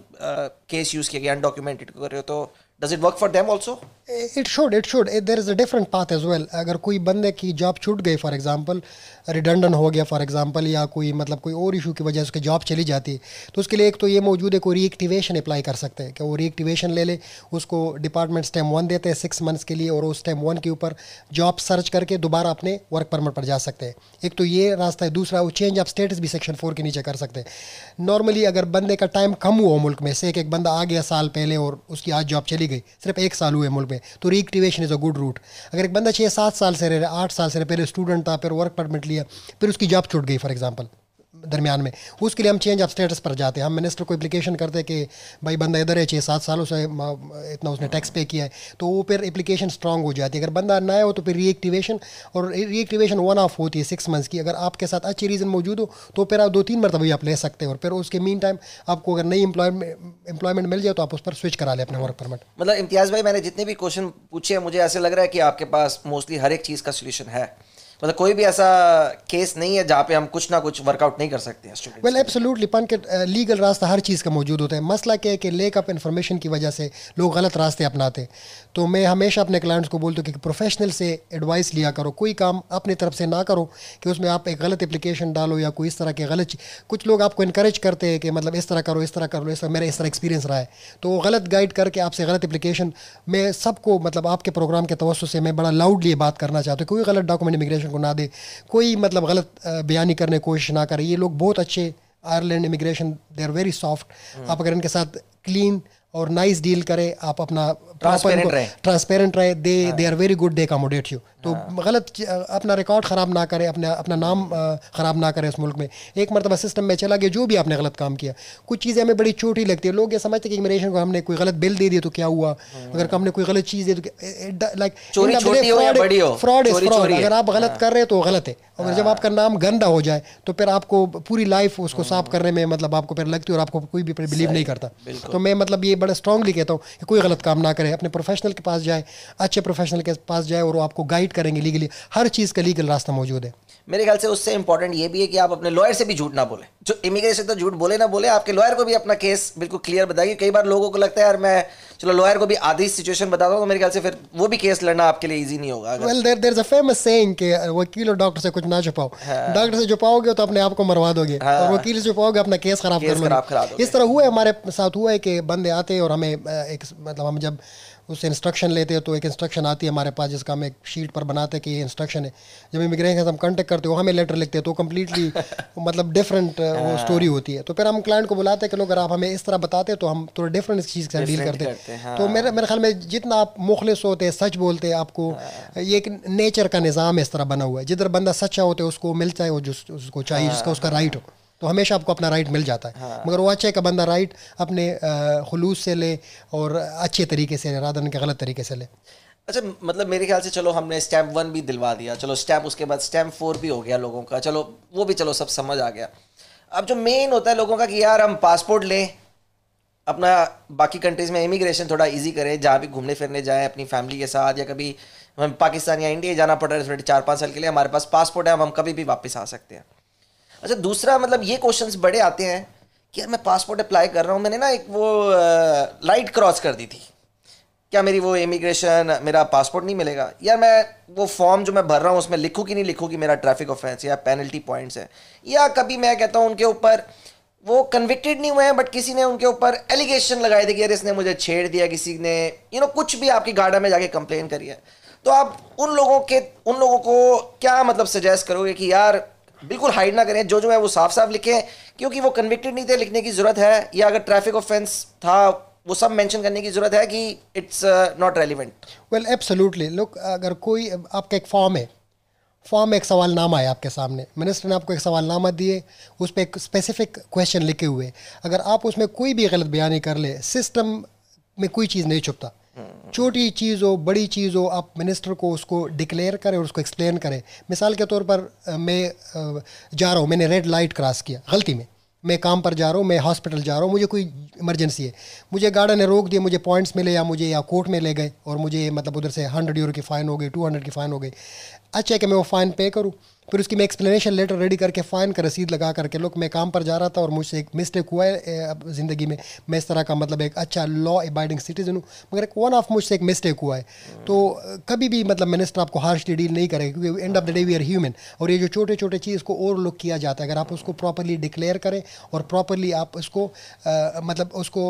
केस यूज़ किया अनडॉक्यूमेंटेड कर रहे हो तो does it work for them also it should it should there is a different path as well अगर कोई बंदे की जॉब छूट गई फॉर एग्जांपल रिडंडन हो गया फॉर एग्जांपल या कोई मतलब कोई और इशू की वजह से उसकी जॉब चली जाती है तो उसके लिए एक तो ये मौजूद है कोई रीएक्टिवेशन अप्लाई कर सकते हैं। कि वो रीएक्टिवेशन ले ले, उसको डिपार्टमेंट स्टेम वन देते हैं सिक्स मंथ्स के लिए और उस स्टेम वन के ऊपर जॉब सर्च करके दोबारा अपने वर्क परमिट पर जा सकते हैं। एक तो ये रास्ता है। दूसरा, वो चेंज ऑफ़ स्टेटस भी सेक्शन फोर के नीचे कर सकते हैं। नॉर्मली अगर बंदे का टाइम कम हुआ मुल्क में, से एक एक बंदा आ गया साल पहले और उसकी आज जॉब चली गई, सिर्फ़ एक साल हुए मुल्क में तो reactivation is a good route अगर एक बंदा छः सात साल से रह रहा है, आठ साल से रह पहले स्टूडेंट था, फिर वर्क परमिट लिया, फिर उसकी जॉब छूट गई फॉर एग्ज़ाम्पल दरमियान में, उसके लिए हम चेंज ऑफ़ स्टेटस पर जाते हैं। हम मिनिस्टर को एप्लीकेशन करते हैं कि, भाई, बंदा इधर है छः सात सालों से इतना उसने टैक्स पे किया है। तो वो फिर एप्लीकेशन स्ट्रांग हो जाती है। अगर बंदा नया हो तो फिर रीएक्टिवेशन और रीएक्टिवेशन वन ऑफ़ होती है सिक्स मंथ्स की। अगर आपके साथ अच्छी रीज़न मौजूद हो तो फिर आप दो तीन मरतबा आप ले सकते हैं। और फिर उसके मीन टाइम आपको अगर नई एम्प्लॉयमेंट मिल जाए तो आप उस पर स्विच करा लें अपने वर्क परमिट मतलब इम्तियाज़ भाई, मैंने जितने भी क्वेश्चन पूछे हैं, मुझे ऐसे लग रहा है कि आपके पास मोस्टली हर एक चीज़ का सोल्यूशन है। मतलब कोई भी ऐसा केस नहीं है जहाँ पे हम कुछ ना कुछ वर्कआउट नहीं कर सकते हैं वेल एब्सोल्युटली पन के लीगल रास्ता हर चीज़ का मौजूद होता है। मसला क्या है कि लेक ऑफ़ इन्फॉर्मेशन की वजह से लोग गलत रास्ते अपनाते तो मैं हमेशा अपने क्लाइंट्स को बोलता हूँ कि प्रोफेशनल से एडवाइस लिया करो कोई काम अपनी तरफ़ से ना करो कि उसमें आप एक गलत एप्लीकेशन डालो या कोई इस तरह के गलत कुछ लोग आपको इनक्रेज करते हैं कि मतलब इस तरह करो इस तरह करो इस तरह मेरा इस तरह एक्सपीरियंस रहा है। तो वो गलत गाइड करके आपसे गलत एप्लीकेशन मैं सबको मतलब आपके प्रोग्राम के तवसु से मैं बड़ा लाउडली बात करना चाहता हूँ कोई गलत डॉक्यूमेंट इमिग्रेशन को ना दे। कोई मतलब गलत बयानी करने की कोशिश ना करे। ये लोग बहुत अच्छे Ireland immigration they are very soft आप अगर इनके साथ क्लीन और नाइस डील करें आप अपना Transparent रहे। ट्रांसपेरेंट रहे they they are very good they accommodate you तो गलत अपना रिकॉर्ड ख़राब ना करे अपना अपना नाम ख़राब ना करे उस मुल्क में। एक मरतबा सिस्टम में चला गया जो भी आपने गलत काम किया। कुछ चीज़ें हमें बड़ी छोटी लगती है। लोग ये समझते हैं कि इमिग्रेशन को हमने कोई गलत बिल दे दिया तो क्या हुआ? अगर हमने कोई गलत चीज़ दे तो लाइक हो हो, फ्रॉड इज़ फ्रॉड है। अगर आप गलत कर रहे हैं तो गलत है। अगर जब आपका नाम गंदा हो जाए तो फिर आपको पूरी लाइफ उसको साफ़ करने में मतलब आपको फिर लगती है और आपको कोई भी बिलीव नहीं करता। तो मैं मतलब ये बड़ा स्ट्रांगली कहता हूँ कि कोई गलत काम ना करे। अपने प्रोफेशनल के पास जाए, अच्छे प्रोफेशनल के पास जाए और वो आपको गाइड करेंगे लीगली हर चीज़ का लीगल रास्ता मौजूद है। मेरे ख्याल से उससे इंपॉर्टेंट ये भी है कि आप अपने लॉयर से भी झूठ ना बोले। जो इमिग्रेशन तो झूठ बोले ना बोले, आपके लॉयर को भी अपना केस बिल्कुल क्लियर बताइए। कई बार लोगों को लगता है, यार, मैं चलो लॉयर को भी आधी सिचुएशन बता दो तो मेरे ख्याल से फिर वो भी केस लड़ना आपके लिए इजी नहीं होगा well there there is a famous saying कि वकील और डॉक्टर से कुछ ना छुपाओ। डॉक्टर से छुपाओगे तो अपने आप को मरवा दोगे और वकील से छुपाओगे अपना केस खराब कर लोगे। इस तरह हुआ है हमारे साथ हुआ है कि बंदे आते हैं और हमें एक मतलब हम जब उससे इंस्ट्रक्शन लेते हैं तो एक इंस्ट्रक्शन आती है हमारे पास जिसका हम एक शीट पर बनाते हैं कि ये इंस्ट्रक्शन है। जब इमिग्रेशन से हम कांटेक्ट करते हो हमें लेटर लिखते हैं तो कम्प्लीटली मतलब डिफरेंट वो स्टोरी होती है। तो फिर हम क्लाइंट को बुलाते हैं कि लोग अगर आप हमें इस तरह बताते हैं तो हम थोड़ा डिफरेंट इस चीज़ के साथ डील करते हैं, हैं तो मेरे मेरे ख्याल में जितना आप मुखलिस होते हैं सच बोलते हैं आपको ये एक नेचर का निज़ाम इस तरह बना हुआ है। जिधर बंदा सच्चा होता है उसको मिलता है वो जिस उसको चाहिए जिसका उसका राइट हो। तो हमेशा आपको अपना राइट मिल जाता है। हाँ। मगर वो अच्छे का बंदा राइट अपने खलूस से ले और अच्छे तरीके से ले रादन के गलत तरीके से ले। अच्छा मतलब मेरे ख्याल से चलो हमने स्टैम्प वन भी दिलवा दिया। चलो स्टैम्प उसके बाद स्टैम्प फोर भी हो गया लोगों का। चलो वो भी चलो सब समझ आ गया। अब जो मेन होता है लोगों का कि यार हम पासपोर्ट लें अपना बाकी कंट्रीज़ में इमिग्रेशन थोड़ा इजी करें जहाँ भी घूमने फिरने जाएँ अपनी फैमिली के साथ या कभी हमें पाकिस्तान या इंडिया जाना पड़ रहा है चार पाँच साल के लिए हमारे पास पासपोर्ट है अब हम कभी भी वापस आ सकते हैं। अच्छा दूसरा मतलब ये क्वेश्चंस बड़े आते हैं कि यार, मैं पासपोर्ट अप्लाई कर रहा हूँ, मैंने ना एक वो लाइट क्रॉस कर दी थी। क्या मेरी वो इमिग्रेशन मेरा पासपोर्ट नहीं मिलेगा? यार मैं वो फॉर्म जो मैं भर रहा हूँ, उसमें लिखूँ कि नहीं लिखूँ कि मेरा ट्रैफ़िक ऑफेंस या पेनल्टी पॉइंट्स है? या कभी मैं कहता हूँ, उनके ऊपर वो कन्विक्टेड नहीं हुए हैं बट किसी ने उनके ऊपर एलिगेशन लगाए थे कि यार, इसने मुझे छेड़ दिया, किसी ने यू नो कुछ भी आपकी गाड़ा में जाके कंप्लेन करी है। तो आप उन लोगों के, उन लोगों को क्या मतलब सजेस्ट करोगे कि यार बिल्कुल हाइड ना करें जो जो है वो साफ़ साफ़ लिखें, क्योंकि वो कन्विक्टेड नहीं थे, लिखने की ज़रूरत है, या अगर ट्रैफ़िक ऑफेंस था, वो सब मेंशन करने की ज़रूरत है कि it's not relevant well absolutely look अगर कोई, आपका एक फॉर्म है फॉर्म में एक सवालनामा है आपके सामने मिनिस्टर ने आपको एक सवालनामा दिए, उस पर एक स्पेसिफिक क्वेश्चन लिखे हुए, अगर आप उसमें कोई भी गलत बयानी कर ले सिस्टम में कोई चीज़ नहीं छुपता छोटी चीज़ हो बड़ी चीज़ हो आप मिनिस्टर को उसको डिक्लेयर करें और उसको एक्सप्लेन करें। मिसाल के तौर पर मैं जा रहा हूँ, मैंने रेड लाइट क्रॉस किया, गलती में। मैं काम पर जा रहा हूँ, मैं हॉस्पिटल जा रहा हूँ, मुझे कोई इमरजेंसी है। मुझे गार्डन ने रोक दिया, मुझे पॉइंट्स मिले या मुझे, या कोर्ट में ले गए और मुझे मतलब उधर से हंड्रेड यूरो की फ़ाइन हो गई टू हंड्रेड की फ़ाइन हो गई। अच्छा है कि मैं वो फ़ाइन पे करूँ। फिर उसकी मैं एक्सप्लेनेशन लेटर रेडी करके फ़ाइन का रसीद लगा करके लोग मैं काम पर जा रहा था और मुझसे एक मिस्टेक हुआ है ज़िंदगी में मैं इस तरह का मतलब एक अच्छा लॉ अबाइडिंग सिटीजन हूँ मगर एक वन ऑफ़ मुझसे एक मिस्टेक हुआ है। तो कभी भी मतलब मिनिस्टर आपको हार्शली डील नहीं करेगा क्योंकि end of the day we are human और ये जो छोटे छोटे चीज़ को ओवर लुक किया जाता है अगर आप उसको प्रॉपरली डिक्लेयर करें और प्रॉपरली आप उसको अ, मतलब उसको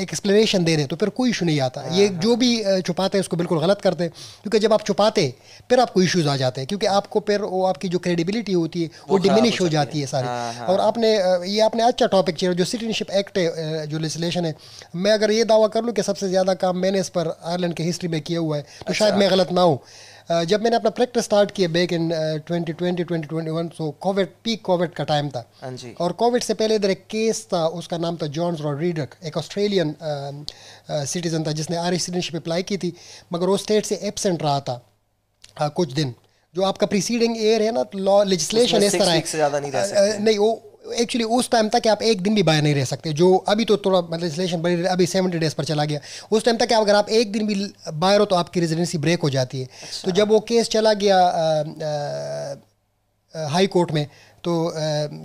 एक्सप्लेनेशन दे दें तो फिर कोई इशू नहीं आता। ये जो भी छुपाते हैं उसको बिल्कुल गलत करते हैं क्योंकि जब आप छुपाते फिर आपको इश्यूज़ आ जाते हैं क्योंकि आपको फिर वो आपकी जो क्रेडिबिलिटी होती है वो डिमिनिश हो जाती है। सारी। और आपने ये आपने अच्छा टॉपिक चाहिए जो सिटीजनशिप एक्ट है जो लेजिस्लेशन है। मैं अगर ये दावा कर लूँ कि सबसे ज़्यादा काम मैंने इस पर आयरलैंड की हिस्ट्री में किया हुआ है तो शायद मैं गलत ना हूँ। जब मैंने अपना प्रैक्टिस स्टार्ट किया back in twenty twenty twenty twenty one so covid peak covid का टाइम था। हाँ और कोविड से पहले इधर एक केस था उसका नाम था जॉन्स रॉड्रीडक एक ऑस्ट्रेलियन सिटीजन था जिसने आर सिटीजनशिप अप्लाई की थी मगर वो स्टेट से एबसेंट रहा था अ, कुछ दिन। जो आपका प्रीसीडिंग एयर है ना लॉ लेजिस्लेशन इस तरह है से ज़्यादा नहीं रह सकते। नहीं वो एक्चुअली उस टाइम तक आप एक दिन भी बाहर नहीं रह सकते जो अभी तो थोड़ा मतलब लेजिस्लेशन बड़ी अभी सेवेंटी डेज़ पर चला गया उस टाइम तक अगर आप एक दिन भी बाहर हो तो आपकी रेजिडेंसी ब्रेक हो जाती है अच्छा। तो जब वो केस चला गया हाई कोर्ट में तो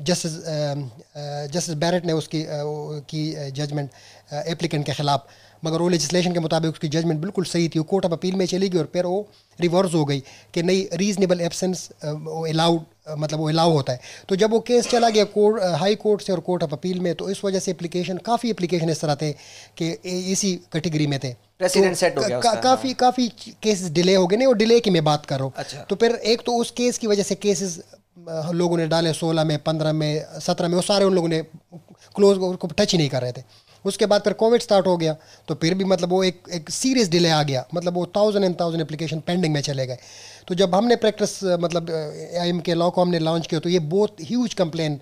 जस्टिस जस्टिस बैरट ने उसकी की जजमेंट एप्लीकेंट के ख़िलाफ़ मगर वो लेजिस्लेशन के मुताबिक उसकी जजमेंट बिल्कुल सही थी। वो कोर्ट ऑफ़ अपील में चली गई और फिर वो रिवर्स हो गई कि नहीं रीजनेबल एबसेंस वो अलाउड मतलब वो अलाउ होता है। तो जब वो केस चला गया कोर्ट हाई कोर्ट से और कोर्ट ऑफ़ अपील में तो इस वजह से एप्लीकेशन काफ़ी एप्लीकेशन इस तरह थे कि इसी कैटेगरी में थे। Precedent set हो गया का, काफ़ी काफ़ी केसेस डिले हो गए। नहीं वो डिले की मैं बात कर रहा हूँ। अच्छा। तो फिर एक तो उस केस की वजह से केसेस लोगों ने डाले सोलह में पंद्रह में सत्रह में वो सारे उन लोगों ने क्लोज उसको टच ही नहीं कर रहे थे। उसके बाद फिर कोविड स्टार्ट हो गया तो फिर भी मतलब वो एक एक सीरियस डिले आ गया। मतलब वो thousand and thousand application pending में चले गए। तो जब हमने प्रैक्टिस मतलब आई एम के लॉ को हमने लॉन्च किया तो ये बहुत ह्यूज कंप्लेन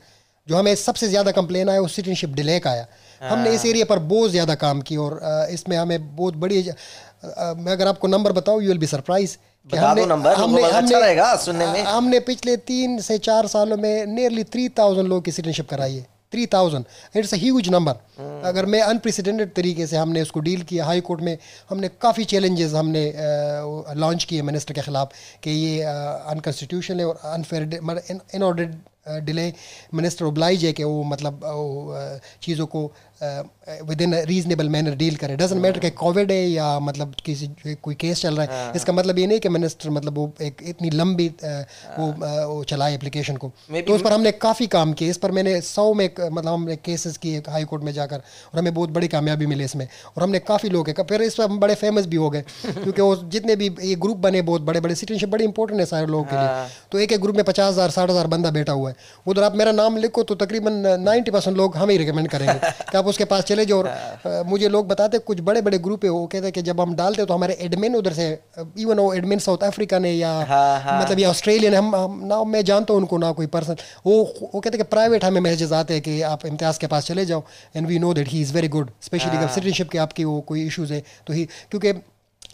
जो हमें सबसे ज़्यादा कंप्लेन आया वो सिटीजनशिप डिले का आया। हमने इस एरिया पर बहुत ज़्यादा काम किया और इसमें हमें बहुत बड़ी मैं अगर आपको नंबर बताऊँ यू विल बी सरप्राइज़ हमने लोगों को अच्छा रहेगा सुनने में। हमने पिछले तीन से चार सालों में नियरली थ्री थाउज़ेंड लोग की सिटीजनशिप कराई है। Three thousand it's huge number अगर मैं अनप्रेसिडेंटेड तरीके से हमने उसको डील किया हाई कोर्ट में हमने काफ़ी चैलेंजेस हमने लॉन्च किए मिनिस्टर के ख़िलाफ़ कि ये अनकॉन्स्टिट्यूशन है और unfair in order delay minister oblige है कि वो मतलब वो चीज़ों को within reasonable manner deal करें। डजेंट मैटर कि कोविड है या मतलब किसी कोई केस चल रहा है। इसका मतलब ये नहीं कि मिनिस्टर मतलब वो एक इतनी लंबी वो अ, वो चलाए एप्लीकेशन को। Maybe- तो उस पर हमने काफ़ी काम किया इस पर मैंने सौ में मतलब हमने केसेस किए हाई कोर्ट में जाकर। और हमें बहुत बड़ी कामयाबी मिली इसमें। और हमने काफ़ी लोग है। फिर इस पर हम बड़े फ़ेमस भी हो गए। क्योंकि वो जितने भी ये ग्रुप बने बहुत बड़े बड़े सिटीजनशिप बड़ी इंपॉर्टेंट है सारे लोगों के लिए। तो एक एक ग्रुप में पचास हज़ार साठ हज़ार बंदा बैठा हुआ है। उधर आप मेरा नाम लिखो तो तकरीबन नाइन्टी परसेंट लोग हमें ही रिकमेंड करेंगे। कि आप उसके पास चले जाओ और मुझे लोग बताते कुछ बड़े बड़े ग्रुप है वो कहते हैं कि जब हम डालते तो हमारे एडमिन उधर से इवन वो एडमिन साउथ अफ्रीका ने या मतलब या ऑस्ट्रेलियन हम, हम ना मैं जानता हूँ उनको ना कोई पर्सन वो वो कहते हैं कि प्राइवेट हमें मैसेजेस आते हैं कि आप इम्तियाज़ के पास चले जाओ and we know that he is very good specially citizenship के आपकी वो कोई इशूज़ है। तो ही क्योंकि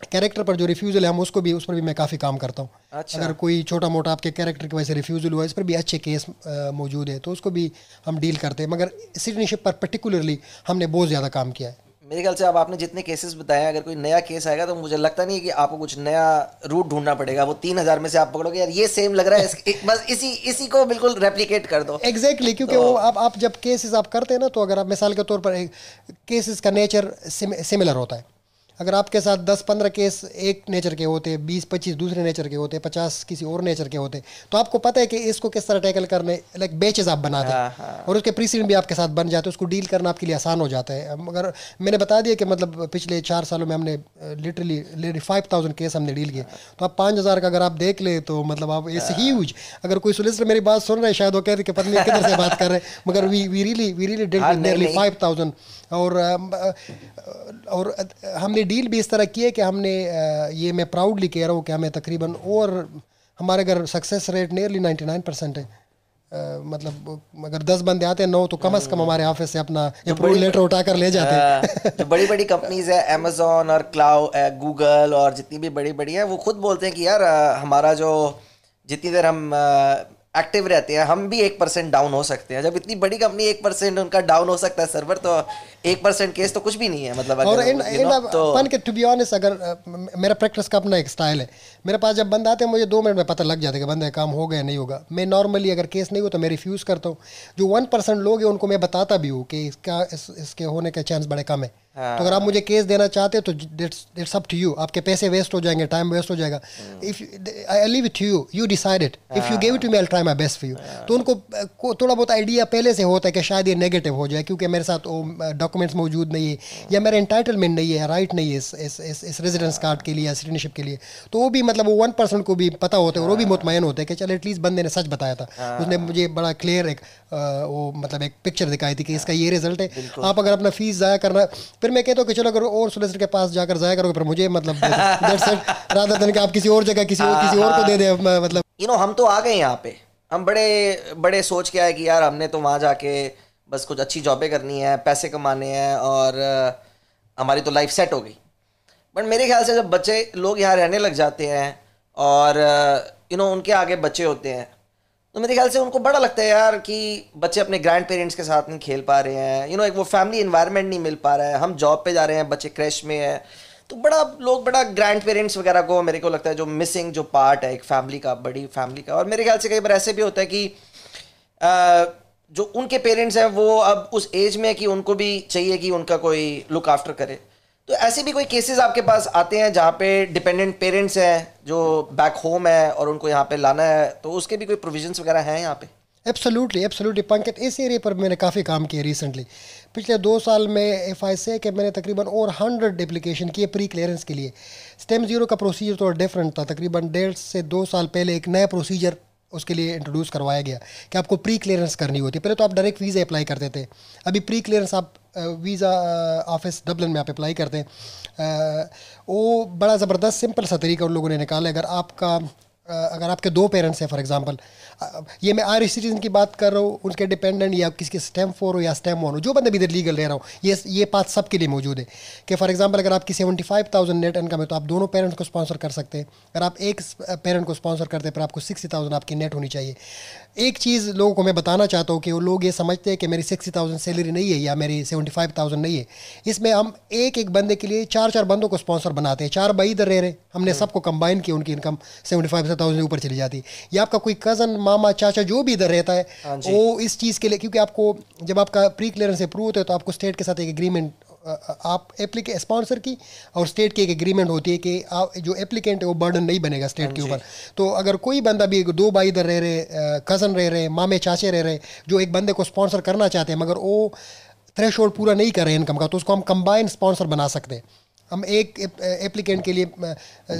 कैरेक्टर पर जो रिफ्यूज़ल है हम उसको भी उस पर भी मैं काफ़ी काम करता हूँ। अच्छा। अगर कोई छोटा मोटा आपके कैरेक्टर की वजह से रिफ्यूज़ल हुआ इस पर भी अच्छे केस मौजूद है तो उसको भी हम डील करते हैं। मगर सिटीजनशिप पर पर्टिकुलरली हमने बहुत ज़्यादा काम किया है। मेरे ख्याल से अब आपने जितने केसेस बताए अगर कोई नया केस आएगा तो मुझे लगता नहीं है कि आपको कुछ नया रूट ढूंढना पड़ेगा। वो तीन हज़ार में से आप पकड़ोगे यार ये सेम लग रहा है बस इसी इसी को बिल्कुल रेप्लिकेट कर दो। एग्जैक्टली exactly, क्योंकि तो, वो आप आप जब केसेस आप करते हैं ना तो अगर आप मिसाल के तौर पर केसेस का नेचर सिमिलर होता है। अगर आपके साथ 10-15 केस एक नेचर के होते हैं 20-25 दूसरे नेचर के होते हैं 50 किसी और नेचर के होते तो आपको पता है कि इसको किस तरह टैकल करने लाइक बेचेस आप बनाते हैं। और उसके प्रीसीडेंट भी आपके साथ बन जाते हैं उसको डील करना आपके लिए आसान हो जाता है। मगर मैंने बता दिया कि मतलब पिछले चार सालों में हमने लिटरली फाइव थाउज़ेंड केस हमने डील किए तो आप पाँच हज़ार का अगर आप देख ले तो मतलब आप इट्स ह्यूज अगर कोई सोलिसिटर मेरी बात सुन रहे हैं शायद वो कह रहे कि पत्नी किधर से बात कर रहे हैं मगर we we really we really deal हाँ, नियरली फाइव थाउज़ेंड और और हमने डील भी इस तरह की है कि हमने ये मैं प्राउडली कह रहा हूँ कि हमें तकरीबन और हमारे अगर success rate nearly ninety nine percent है। अ, मतलब अगर दस बंदे आते हैं नौ तो कम से कम हमारे ऑफ़िस से अपना अप्रूवल लेटर उठा कर ले जाते हैं। हाँ, जो बड़ी बड़ी कंपनीज़ है अमेजोन और क्लाउ गूगल और जितनी भी बड़ी बड़ी है वो खुद बोलते हैं कि यार हमारा जो जितनी देर हम एक्टिव रहते हैं हम भी एक परसेंट डाउन हो सकते हैं। जब इतनी बड़ी कंपनी एक परसेंट उनका डाउन हो सकता है सर्वर तो एक परसेंट केस तो कुछ भी नहीं है मतलब अगर और इन, इन इन तो अपन के टू बी ऑनेस्ट अगर मेरा प्रैक्टिस का अपना एक स्टाइल है। मेरे पास जब बंदा आते हैं मुझे दो मिनट में पता लग जाता है कि बंदे काम हो गया नहीं होगा। मैं नॉर्मली अगर केस नहीं हो तो मैं रिफ्यूज़ करता हूँ। जो वन परसेंट लोग हैं उनको मैं बताता भी हूँ कि इसका इस, इसके होने के चांस बड़े कम है। तो अगर आप मुझे केस देना चाहते हो तो इट्स अप टू यू आपके पैसे वेस्ट हो जाएँगे टाइम वेस्ट हो जाएगा। If I leave it you you decided if you give it to me I try my best for you तो उनको थोड़ा बहुत आइडिया पहले से होता है कि शायद ये नेगेटिव हो जाए क्योंकि मेरे साथ वो डॉक्यूमेंट्स मौजूद नहीं है या मेरा इंटाइटलमेंट नहीं है राइट नहीं है इस, इस रेजिडेंस कार्ड के लिए या सिटीजनशिप के लिए। तो वो भी मतलब वो वन परसेंट को भी पता होता है और वो भी मुतमैन होते हैं कि चल एटलीस्ट बंदे ने सच बताया था। उसने मुझे बड़ा क्लियर एक वो मतलब एक पिक्चर दिखाई थी कि इसका ये रिज़ल्ट है। आप अगर अपना फ़ीस ज़ाया करना फिर मैं कहता हूँ कि चलो अगर और सोलिसिटर के पास जाकर ज़ाया करोगे फिर मुझे मतलब राधा दिन कि आप किसी और जगह किसी और किसी और को दे दे मतलब। यू नो हम तो आ गए यहाँ पे। हम बड़े बड़े सोच के आए कि यार हमने तो वहाँ जाके बस कुछ अच्छी जॉबें करनी है पैसे कमाने हैं और हमारी तो लाइफ सेट हो गई। बट मेरे ख्याल से जब बच्चे लोग यहाँ रहने लग जाते हैं और यू नो उनके आगे बच्चे होते हैं तो मेरे ख्याल से उनको बड़ा लगता है यार कि बच्चे अपने ग्रैंड पेरेंट्स के साथ नहीं खेल पा रहे हैं। यू नो एक वो फैमिली इन्वायरमेंट नहीं मिल पा रहा है। हम जॉब पे जा रहे हैं बच्चे क्रैश में है। तो बड़ा लोग बड़ा ग्रैंड पेरेंट्स वगैरह को मेरे को लगता है जो मिसिंग जो पार्ट है एक फैमिली का बड़ी फैमिली का। और मेरे ख्याल से कई बार ऐसे भी होता है कि अ, जो उनके पेरेंट्स हैं वो अब उस एज में है कि उनको भी चाहिए कि उनका कोई लुक आफ्टर करे। तो ऐसे भी कोई केसेस आपके पास आते हैं जहाँ पे डिपेंडेंट पेरेंट्स हैं, जो बैक होम है और उनको यहाँ पे लाना है तो उसके भी कोई प्रोविजंस वगैरह हैं यहाँ पे? एब्सोल्युटली एब्सोल्युटली पंकज इस एरिया पर मैंने काफ़ी काम किया रिसेंटली पिछले दो साल में एफ़ आई से कि मैंने तकरीबन और हंड्रेड एप्लीकेशन किए प्री क्लियरेंस के लिए। स्टेम ज़ीरो का प्रोसीजर थोड़ा डिफरेंट था, तकरीबन डेढ़ से दो साल पहले एक नया प्रोसीजर उसके लिए इंट्रोड्यूस करवाया गया कि आपको प्री क्लियरेंस करनी होती है। पहले तो आप डायरेक्ट वीज़ा अप्लाई करते थे। अभी प्री क्लियरेंस आप वीज़ा ऑफ़िस डबलिन में आप अप्लाई करते हैं। वो बड़ा ज़बरदस्त सिंपल सा तरीका उन लोगों ने निकाला। अगर आपका अगर आपके दो पेरेंट्स हैं फॉर एग्जांपल ये मैं आयरिश सिटीजन की बात कर रहा हूँ, उनके डिपेंडेंट या किसी के स्टैम फोर हो या स्टैम वन हो, जो बंदे भी इधर लीगल ले रहा हूँ, ये ये बात सबके लिए मौजूद है कि फॉर एग्जांपल अगर आपकी seventy five thousand net income है तो आप दोनों पेरेंट्स को स्पॉन्सर कर सकते हैं। अगर आप एक पेरेंट को स्पॉन्सर करते हैं, पर आपको सिक्सटी थाउज़ेंड आपकी नेट होनी चाहिए। एक चीज़ लोगों को मैं बताना चाहता हूँ कि वो लोग ये समझते हैं कि मेरी सिक्सटी थाउज़ेंड सैलरी नहीं है या मेरी सेवेंटी फाइव थाउज़ेंड नहीं है। इसमें हम एक एक बंदे के लिए चार चार बंदों को स्पॉन्सर बनाते हैं। चार भाई इधर रह रहे हमने हम्म। सबको कंबाइन किया उनकी इनकम सेवेंटी फाइव थाउज़ेंड ऊपर चली जाती। है या आपका कोई कज़न मामा चाचा जो भी इधर रहता है हाँ वो इस चीज़ के लिए क्योंकि आपको जब आपका प्री क्लियरेंस अप्रूव होता है तो आपको स्टेट के साथ एक एग्रीमेंट आप एप्लीके स्पॉन्सर की और स्टेट की एक एग्रीमेंट होती है कि आप जो एप्लीकेंट है वो बर्डन नहीं बनेगा स्टेट के हाँ ऊपर। तो अगर कोई बंदा भी दो भाई इधर रह रहे कज़न रह रहे मामे चाचे रह रहे जो एक बंदे को स्पॉन्सर करना चाहते हैं मगर वो थ्रेश पूरा नहीं कर रहे इनकम का तो उसको हम कंबाइन स्पॉन्सर बना सकते हैं। हम एक एप्लीकेंट के लिए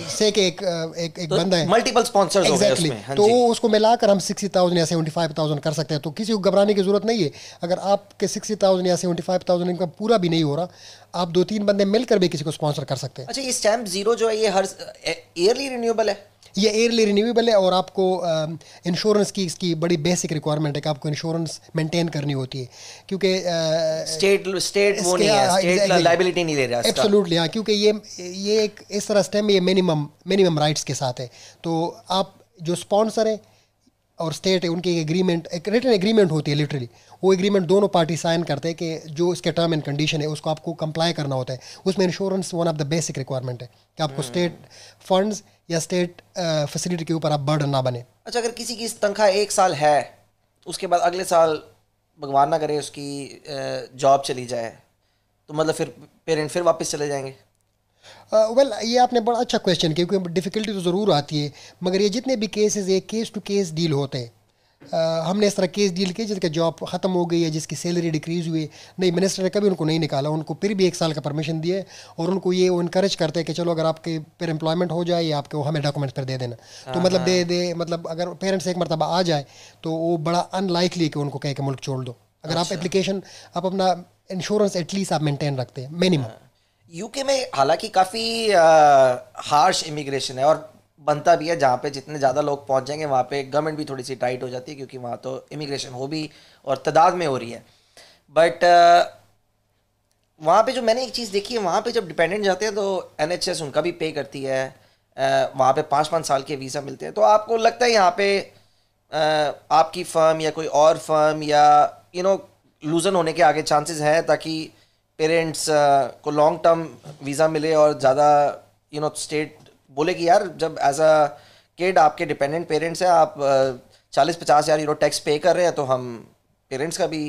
से के एक एक, एक तो बंदा है। मल्टीपल स्पॉन्सर्स एग्जैक्टली तो उसको मिलाकर हम सिक्सटी थाउज़ेंड या सेवेंटी फाइव थाउज़ेंड कर सकते हैं। तो किसी को घबराने की ज़रूरत नहीं है। अगर आपके सिक्सटी थाउज़ेंड या सेवेंटी फाइव थाउज़ेंड इनकम पूरा भी नहीं हो रहा आप दो तीन बंदे मिलकर भी किसी को स्पॉन्सर कर सकते हैं। अच्छा ये स्टैम्प ज़ीरो जो है ये हर ईयरली रिन्यूएबल है? ये एयरली रिन्यूएबल है और आपको इंश्योरेंस की इसकी बड़ी बेसिक रिक्वायरमेंट है कि आपको इंश्योरेंस मेंटेन करनी होती है। क्योंकि स्टेट स्टेट वो नहीं है स्टेट लाइबिलिटी नहीं ले रहा एब्सोल्युटली हाँ क्योंकि ये ये एक इस तरह स्टेम ये मिनिमम मिनिमम राइट्स के साथ है। तो आप जो स्पॉन्सर है और स्टेट है उनकी एक एग्रीमेंट एक रिटर्न एग्रीमेंट होती है लिटरली वो एग्रीमेंट दोनों पार्टी साइन करते हैं कि जो इसके टर्म एंड कंडीशन है उसको आपको कंप्लाई करना होता है। उसमें insurance one of the basic requirement है कि आपको स्टेट हम्म। फंड्स या स्टेट फैसिलिटी uh, के ऊपर आप बर्डन ना बने। अच्छा अगर किसी की तनख्वाह एक साल है उसके बाद अगले साल भगवान ना करे उसकी जॉब uh, चली जाए तो मतलब फिर पेरेंट फिर वापस चले जाएँगे? वेल uh, well, ये आपने बड़ा अच्छा क्वेश्चन किया क्योंकि डिफ़िकल्टी तो ज़रूर आती है मगर ये जितने भी केसेस एक केस टू केस डील होते हैं हमने इस तरह केस डील किए जिसका जॉब ख़त्म हो गई है जिसकी सैलरी डिक्रीज़ हुई। नहीं मिनिस्टर ने कभी उनको नहीं निकाला। उनको फिर भी एक साल का परमिशन दिए और उनको ये इनक्रेज करते हैं कि चलो अगर आपके फिर एम्प्लॉयमेंट हो जाए या आपके वो हमें डॉक्यूमेंट फिर दे देना। तो हाँ, मतलब दे हाँ। दे मतलब अगर पेरेंट्स एक मरतबा आ जाए तो वो बड़ा अनलाइकली कि उनको कह के मुल्क छोड़ दो। अगर आप एप्लीकेशन आप अपना इंश्योरेंस एटलीस्ट आप मेंटेन रखते हैं मिनिमम यूके में हालाँकि काफ़ी हार्श इमिग्रेशन है और बनता भी है जहाँ पे जितने ज़्यादा लोग पहुँच जाएँगे वहाँ पे गवर्नमेंट भी थोड़ी सी टाइट हो जाती है क्योंकि वहाँ तो इमिग्रेशन हो भी और तादाद में हो रही है। बट uh, वहाँ पे जो मैंने एक चीज़ देखी है वहाँ पे जब डिपेंडेंट जाते हैं तो एनएचएस उनका भी पे करती है। Uh, वहाँ पे पाँच पाँच साल के वीज़ा मिलते हैं। तो आपको लगता है यहाँ पे uh, आपकी फर्म या कोई और फर्म या यू नो लूजन होने के आगे चांसेस हैं ताकि पेरेंट्स को लॉन्ग टर्म वीज़ा मिले और ज़्यादा यू नो स्टेट बोले कि यार, जब एज अ किड आपके डिपेंडेंट पेरेंट्स हैं, आप चालीस पचास हज़ार यूरो टैक्स पे कर रहे हैं तो हम पेरेंट्स का भी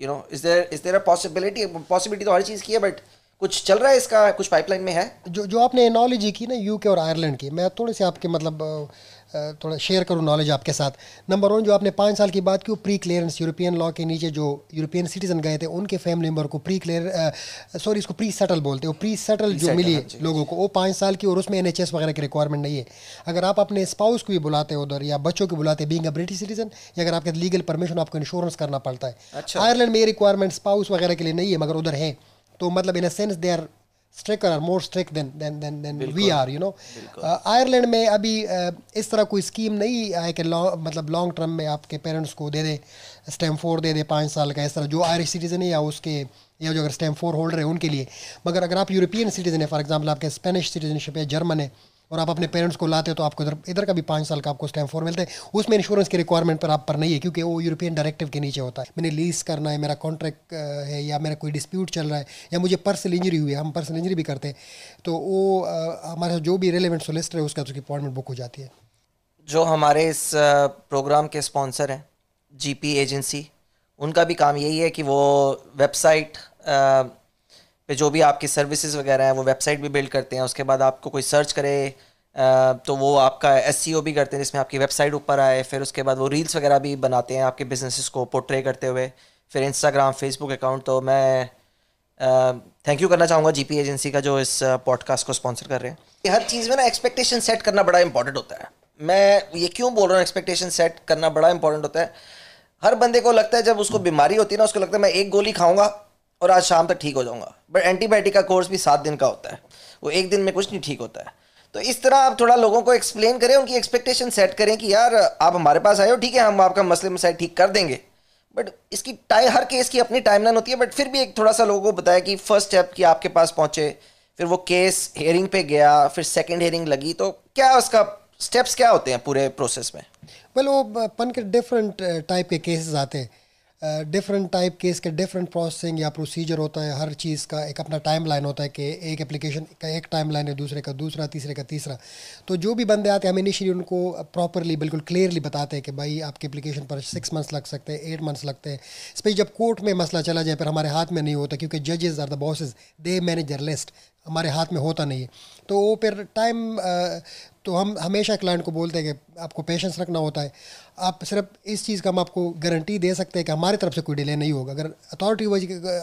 you know is there is there a possibility possibility तो हर चीज़ की है बट कुछ चल रहा है इसका, कुछ पाइपलाइन में है? जो जो आपने एनोलॉजी की ना यूके और आयरलैंड की, मैं थोड़े से आपके मतलब थोड़ा शेयर करूँ नॉलेज आपके साथ। नंबर वन जो आपने पाँच साल की बात की वो प्री क्लियरेंस यूरोपियन लॉ के नीचे जो यूरोपियन सिटीजन गए थे उनके फैमिली मेंबर को प्री क्लियर सॉरी इसको प्री सेटल बोलते हो। प्री सेटल जो मिली हाँ लोगों को वो पाँच साल की और उसमें एनएचएस वगैरह की रिक्वायरमेंट नहीं है। अगर आप अपने स्पाउस को भी बुलाते हो उधर या बच्चों को बुलाते बींग अ ब्रिटिश सिटीजन या अगर आपके लीगल परमिशन आपको इंश्योरेंस करना पड़ता है। आयरलैंड अच्छा। में ये रिक्वायरमेंट स्पाउस वगैरह के लिए नहीं है मगर उधर है। तो मतलब in a sense they are strict are more strict than than than than we are you know Ireland में अभी uh, इस तरह कोई स्कीम नहीं आए कि लॉन्ग मतलब लॉन्ग टर्म में आपके पेरेंट्स को दे दे स्टैम फोर दे दे पाँच साल का इस तरह जो आयरिश सिटीज़न है या उसके या जो अगर स्टैम फोर होल्डर है उनके लिए। मगर अगर आप यूरोपियन सिटीज़न है फॉर एग्ज़ाम्पल आपके स्पेनिश सिटीजनशिप है जर्मन है और आप अपने पेरेंट्स को लाते हो तो आपको इधर इधर का भी पाँच साल का आपको स्टैम्प फोर मिलता है। उसमें इंश्योरेंस की रिक्वायरमेंट पर आप पर नहीं है, क्योंकि वो यूरोपियन डायरेक्टिव के नीचे होता है। मैंने लीज करना है, मेरा कॉन्ट्रैक्ट है या मेरा कोई डिस्प्यूट चल रहा है, या मुझे पर्सनल इंजरी हुई है, हम पर्सनल इंजरी भी करते हैं तो वो हमारे जो भी रिलेवेंट सोलिस्टर है, उसका उसकी अपॉइंटमेंट बुक हो जाती है। जो हमारे इस प्रोग्राम के स्पॉन्सर हैं जीपी एजेंसी उनका भी काम यही है कि वो वेबसाइट पे जो भी आपकी सर्विसेज़ वगैरह हैं, वो वेबसाइट भी बिल्ड करते हैं, उसके बाद आपको कोई सर्च करे तो वो आपका एस भी करते हैं, जिसमें आपकी वेबसाइट ऊपर आए, फिर उसके बाद वो रील्स वगैरह भी बनाते हैं आपके बिज़नेस को पोर्ट्रे करते हुए। फिर इंस्टाग्राम फेसबुक अकाउंट तो मैं थैंक यू करना चाहूँगा जीपी एजेंसी का, जो इस पॉडकास्ट को स्पॉन्सर कर रहे हैं। हर चीज़ में ना एक्सपेक्टेशन सेट करना बड़ा इंपॉर्टेंट होता है। मैं ये क्यों बोल रहा हूँ एक्सपेक्टेशन सेट करना बड़ा इंपॉर्टेंट होता है? हर बंदे को लगता है जब उसको बीमारी होती है ना, उसको लगता है मैं एक गोली खाऊँगा और आज शाम तक ठीक हो जाऊँगा। बट एंटीबायोटिक का कोर्स भी सात दिन का होता है। वो एक दिन में कुछ नहीं ठीक होता है। तो इस तरह आप थोड़ा लोगों को एक्सप्लेन करें उनकी एक्सपेक्टेशन सेट करें कि यार आप हमारे पास आए हो ठीक है हम आपका मसले मसाइल ठीक कर देंगे। बट इसकी टाइम हर केस की अपनी टाइमलाइन होती है बट फिर भी एक थोड़ा सा लोगों को बताया कि फ़र्स्ट स्टेप कि आपके पास पहुँचे फिर वो केस हेयरिंग पे गया फिर सेकंड हेयरिंग लगी तो क्या उसका स्टेप्स क्या होते हैं पूरे प्रोसेस में? वेल well, वो पन के डिफरेंट टाइप के केसेस आते हैं। डिफरेंट टाइप केस के डिफरेंट प्रोसेसिंग या प्रोसीजर होता है, हर चीज़ का एक अपना टाइम लाइन होता है कि एक एप्लीकेशन का एक टाइम लाइन है, दूसरे का दूसरा, तीसरे का तीसरा। तो जो भी बंदे आते हैं, हम इनिशियली उनको प्रॉपरली बिल्कुल क्लियरली बताते हैं कि भाई आपके एप्लीकेशन पर सिक्स मंथ्स लग सकते हैं एट मंथ्स लगते हैं। स्पेशली जब कोर्ट में मसला चला जाए फिर हमारे हाथ में नहीं होता, क्योंकि जजेज are the bosses they manager list हमारे हाथ में होता नहीं है। तो वो फिर टाइम तो हम हमेशा क्लाइंट को बोलते हैं कि आपको पेशेंस रखना होता है। आप सिर्फ़ इस चीज़ का हम आपको गारंटी दे सकते हैं कि हमारे तरफ़ से कोई डिले नहीं होगा। अगर अथॉरिटी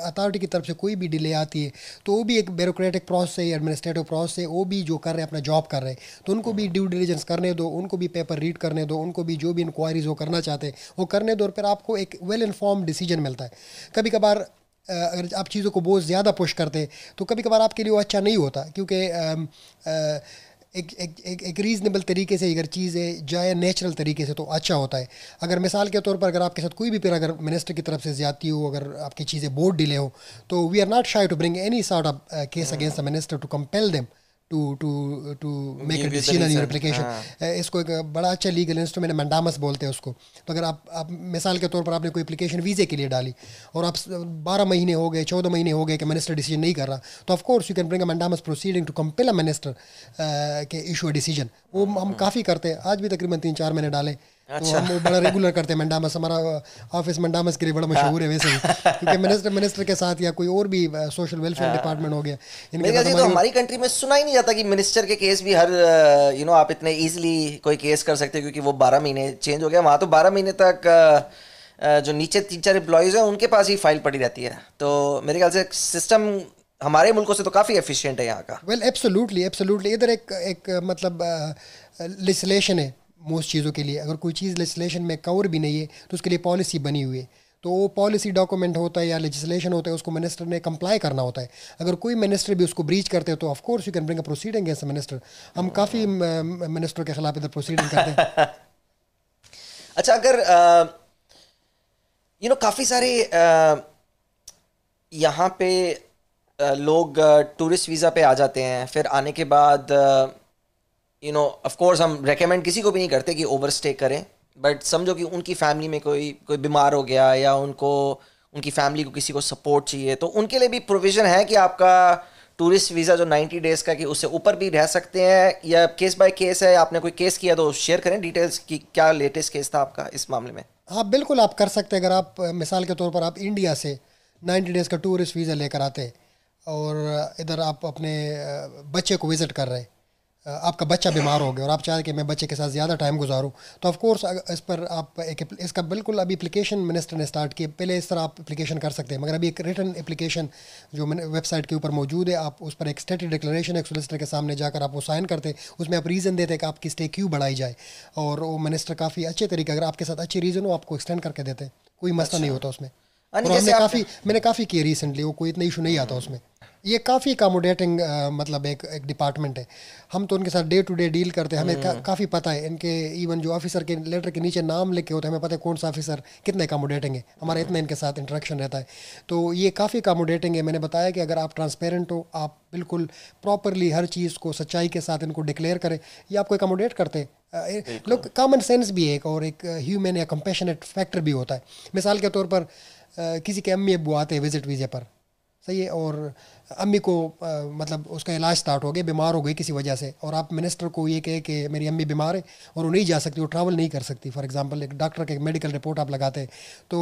अथॉरिटी की तरफ़ से कोई भी डिले आती है तो वो भी एक ब्यूरोक्रेटिक प्रोसेस है एडमिनिस्ट्रेटिव प्रोसेस है, वो भी जो कर रहे हैं, अपना जॉब कर रहे हैं। तो उनको भी ड्यू डिलीजेंस करने दो, उनको भी पेपर रीड करने दो, उनको भी जो भी इंक्वायरीज वो करना चाहते हैं, वो करने दो और फिर आपको एक वेल इन्फॉर्म डिसीज़न मिलता है। कभी कभार अगर आप चीज़ों को बहुत ज़्यादा पुश करते तो कभी कभार आपके लिए वो अच्छा नहीं होता, क्योंकि एक एक एक, एक रीज़नेबल तरीके से अगर चीज़ें जाए नेचुरल तरीके से तो अच्छा होता है। अगर मिसाल के तौर पर अगर आपके साथ कोई भी फिर अगर मिनिस्टर की तरफ़ से ज़्यादा हो अगर आपकी चीज़ें बोर्ड डिले हो तो we are not shy to bring any sort of case against the minister to compel them to to to make a decision on your application इसको एक बड़ा अच्छा लीगल इंस्ट्रूमेंट मंडामस बोलते हैं उसको। तो अगर आप आप मिसाल के तौर पर आपने कोई एप्लीकेशन वीज़े के लिए डाली और आप बारह महीने हो गए चौदह महीने हो गए कि मिनिस्टर डिसीज़न नहीं कर रहा तो of course you can bring a mandamus proceeding to compel a minister के इशू अ डिसीज़न वो हम काफ़ी करते हैं। आज भी तकरीबन तीन चार महीने डाले। अच्छा। तो हम बड़ा रेगुलर करते हैं मंडामस हमारा ऑफ़िस मंडामस के लिए बड़ा मशहूर है वैसे क्योंकि मिनिस्टर मिनिस्टर के साथ या कोई और भी सोशल वेलफेयर डिपार्टमेंट हो। गया इनके तो हमारी कंट्री में सुना ही नहीं जाता कि मिनिस्टर के केस भी हर यू नो आप इतने इजीली कोई केस कर सकते क्योंकि वो बारह महीने चेंज हो गया। वहाँ तो बारह महीने तक जो नीचे तीन चार एम्प्लॉयज़ हैं उनके पास ही फ़ाइल पड़ी रहती है। तो मेरे ख्याल से सिस्टम हमारे मुल्कों से तो काफ़ी एफिशिएंट है यहाँ का। वेल एब्सोल्युटली एब्सोल्युटली इधर एक एक मतलब लेजिस्लेशन है। मोस्ट चीज़ों के लिए। अगर कोई चीज़ लेजिस्लेशन में कवर भी नहीं है तो उसके लिए पॉलिसी बनी हुई है। तो वो पॉलिसी डॉक्यूमेंट होता है या लेजिस्लेशन होता है उसको मिनिस्टर ने कंप्लाई करना होता है। अगर कोई मिनिस्टर भी उसको ब्रीच करते हैं तो of course you can bring a proceeding as minister हम काफ़ी मिनिस्टर के खिलाफ इधर प्रोसीडिंग करते हैं। अच्छा अगर यू नो काफ़ी सारे यहाँ पे लोग टूरिस्ट वीज़ा पे आ जाते हैं फिर आने के बाद यू नो ऑफ़ कोर्स हम रेकमेंड किसी को भी नहीं करते कि ओवर स्टे करें बट समझो कि उनकी फैमिली में कोई कोई बीमार हो गया या उनको, उनकी फैमिली को किसी को सपोर्ट चाहिए तो उनके लिए भी प्रोविज़न है कि आपका टूरिस्ट वीज़ा जो 90 डेज़ का कि उससे ऊपर भी रह सकते हैं, या केस बाय केस है, आपने कोई केस किया तो शेयर करें डिटेल्स कि क्या लेटेस्ट केस था आपका इस मामले में। हाँ बिल्कुल आप कर सकते हैं, अगर आप, मिसाल के तौर पर आप इंडिया से 90 डेज़ का टूरिस्ट वीज़ा लेकर आते और इधर आप अपने बच्चे को विज़िट कर रहे हैं आपका बच्चा बीमार हो गया और आप चाहते कि मैं बच्चे के साथ ज़्यादा टाइम गुजारूँ तो ऑफ़ कोर्स इस पर आप एक इसका बिल्कुल अभी एप्लीकेशन मिनिस्टर ने स्टार्ट किया। पहले इस तरह आप एप्लीकेशन कर सकते हैं मगर अभी एक रिटर्न एप्लीकेशन जो वेबसाइट के ऊपर मौजूद है आप उस पर एक स्टेटेड डिक्लेरेशन एक सोलिसिटर के सामने जाकर आप वो साइन करते उसमें आप रीज़न देते कि आपकी स्टे क्यों बढ़ाई जाए। और वो मिनिस्टर काफ़ी अच्छे तरीके अगर आपके साथ अच्छे रीज़न हो आपको एक्सटेंड करके देते कोई मसला अच्छा। नहीं होता उसमें। और हमने काफ़ी मैंने काफ़ी किया रिसेंटली वो कोई इतना इशू नहीं आता उसमें। ये काफ़ी अकोमोडेटिंग मतलब एक एक डिपार्टमेंट है। हम तो उनके साथ डे टू डे डील करते हैं। हमें का, हम्म। काफ़ी पता है। इनके इवन जो ऑफिसर के लेटर के नीचे नाम लिखे होते हैं हमें पता है कौन सा ऑफिसर कितने अकोमोडेटिंग है। हमारा इतना इनके साथ इंटरेक्शन रहता है। तो ये काफ़ी अकोमोडेटिंग है। मैंने बताया कि अगर आप ट्रांसपेरेंट हो आप बिल्कुल प्रॉपरली हर चीज़ को सच्चाई के साथ इनको डिक्लेयर करें। ये आपको अकोमोडेट करते हैं। लोग कॉमन सेंस भी एक और एक ह्यूमन या कंपेशनेट फैक्टर भी होता है। मिसाल के तौर पर किसी के अम्मी अबू आते हैं विज़िट वीज़े पर। सही है? और अम्मी को आ, मतलब उसका इलाज स्टार्ट हो गया बीमार हो गई किसी वजह से। और आप मिनिस्टर को ये कहे कि मेरी अम्मी बीमार है और वो नहीं जा सकती वो ट्रैवल नहीं कर सकती। फॉर एग्जांपल एक डॉक्टर का एक मेडिकल रिपोर्ट आप लगाते तो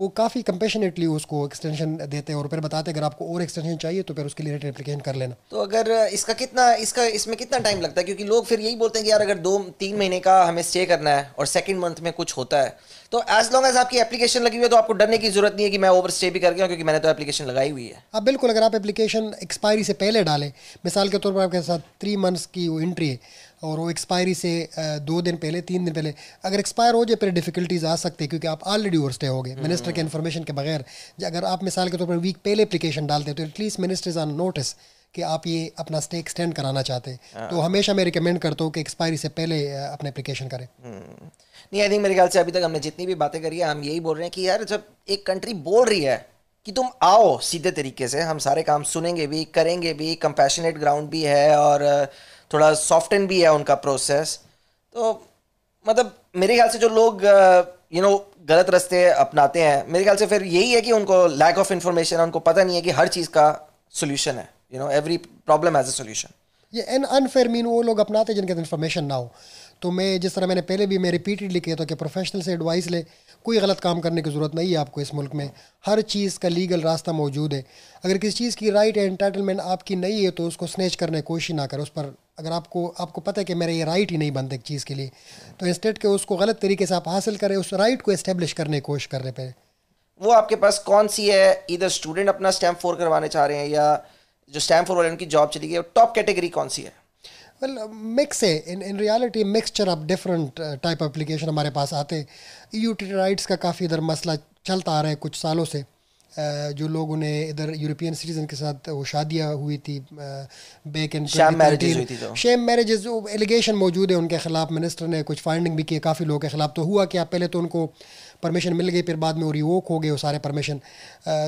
वो काफ़ी कंपेशनेटली उसको एक्सटेंशन देते और फिर बताते अगर आपको और एक्सटेंशन चाहिए तो फिर उसके लिए रेट एप्लीकेशन कर लेना। तो अगर इसका कितना इसका इसमें कितना टाइम लगता है? क्योंकि लोग फिर यही बोलते हैं कि यार अगर दो तीन महीने का हमें स्टे करना है और सेकेंड मंथ में कुछ होता है तो एज लॉन्ग एज आपकी एप्लीकेशन लगी हुई है तो आपको डरने की ज़रूरत नहीं है कि मैं ओवर स्टे भी कर गया क्योंकि मैंने तो एप्लीकेशन लगाई हुई है। हाँ बिल्कुल अगर आप एप्लीकेशन एप्लीकेशन एक्सपायरी से पहले डालें। मिसाल के तौर पर आपके साथ थ्री मंथ्स की वो एंट्री है और वो एक्सपायरी से दो दिन पहले तीन दिन पहले। अगर एक्सपायर हो जाए फिर डिफिकल्टीज आ सकती है क्योंकि आप ऑलरेडी ओवर स्टे हो गए मिनिस्टर के इन्फॉर्मेशन के बगैर। अगर आप मिसाल के तौर पर वीक पहले एप्लीकेशन डालते हैं तो at least minister is on notice कि आप ये अपना स्टे एक्सटेंड कराना चाहते हैं। तो हमेशा मैं रिकमेंड करता हूँ कि एक्सपायरी से पहले अपना एप्लीकेशन करें। नहीं आई थिंक मेरे ख्याल से अभी तक हमने जितनी भी बातें करी है हम यही बोल रहे हैं कि यार जब एक कंट्री बोल रही है कि तुम आओ सीधे तरीके से, हम सारे काम सुनेंगे भी, करेंगे भी कंपैशनेट ग्राउंड भी है और थोड़ा सॉफ्टन भी है उनका प्रोसेस तो मतलब मेरे ख्याल से जो लोग यू नो गलत रास्ते अपनाते हैं, मेरे ख्याल से फिर यही है कि उनको लैक ऑफ़ इन्फॉर्मेशन उनको पता नहीं है कि हर चीज़ का सोल्यूशन है। You know every problem has a solution ये एन अनफेयर मीन वो लोग अपनाते हैं जिनके इन्फॉर्मेशन ना हो। तो मैं जिस तरह मैंने पहले भी मैं रिपीटेडली किया था कि प्रोफेशनल से एडवाइस ले, कोई गलत काम करने की ज़रूरत नहीं है आपको इस मुल्क में। हर चीज़ का लीगल रास्ता मौजूद है। अगर किसी चीज़ की राइट है इंटाइटलमेंट आपकी नहीं है तो उसको स्नेच करने की कोशिश ना करें। उस पर अगर आपको आपको पता है कि मेरा ये राइट ही नहीं बनता एक चीज़ के लिए तो इंस्टेड के उसको गलत तरीके से आप हासिल करें, उस राइट को इस्टेब्लिश करने की कोशिश करने पर वो आपके पास कौन सी है? इधर स्टूडेंट अपना स्टैम्प फोर करवाने चाह रहे हैं या जो स्टैम्प फोर वाले उनकी जॉब चली गई टॉप कैटेगरी कौन सी है? वेल मिक्स है. In in reality mixture of different type application हमारे पास आते हैं. यू राइट्स का काफ़ी इधर मसला चलता आ रहा है कुछ सालों से. जो लोगों ने इधर यूरोपियन सिटीजन के साथ वो शादियाँ हुई थी back in sham marriages allegation मौजूद है उनके खिलाफ। मिनिस्टर ने कुछ फाइंडिंग भी किए काफ़ी लोगों के खिलाफ। तो हुआ क्या? पहले तो उनको परमिशन मिल गई फिर बाद में वो रिवोक हो गए वो सारे परमिशन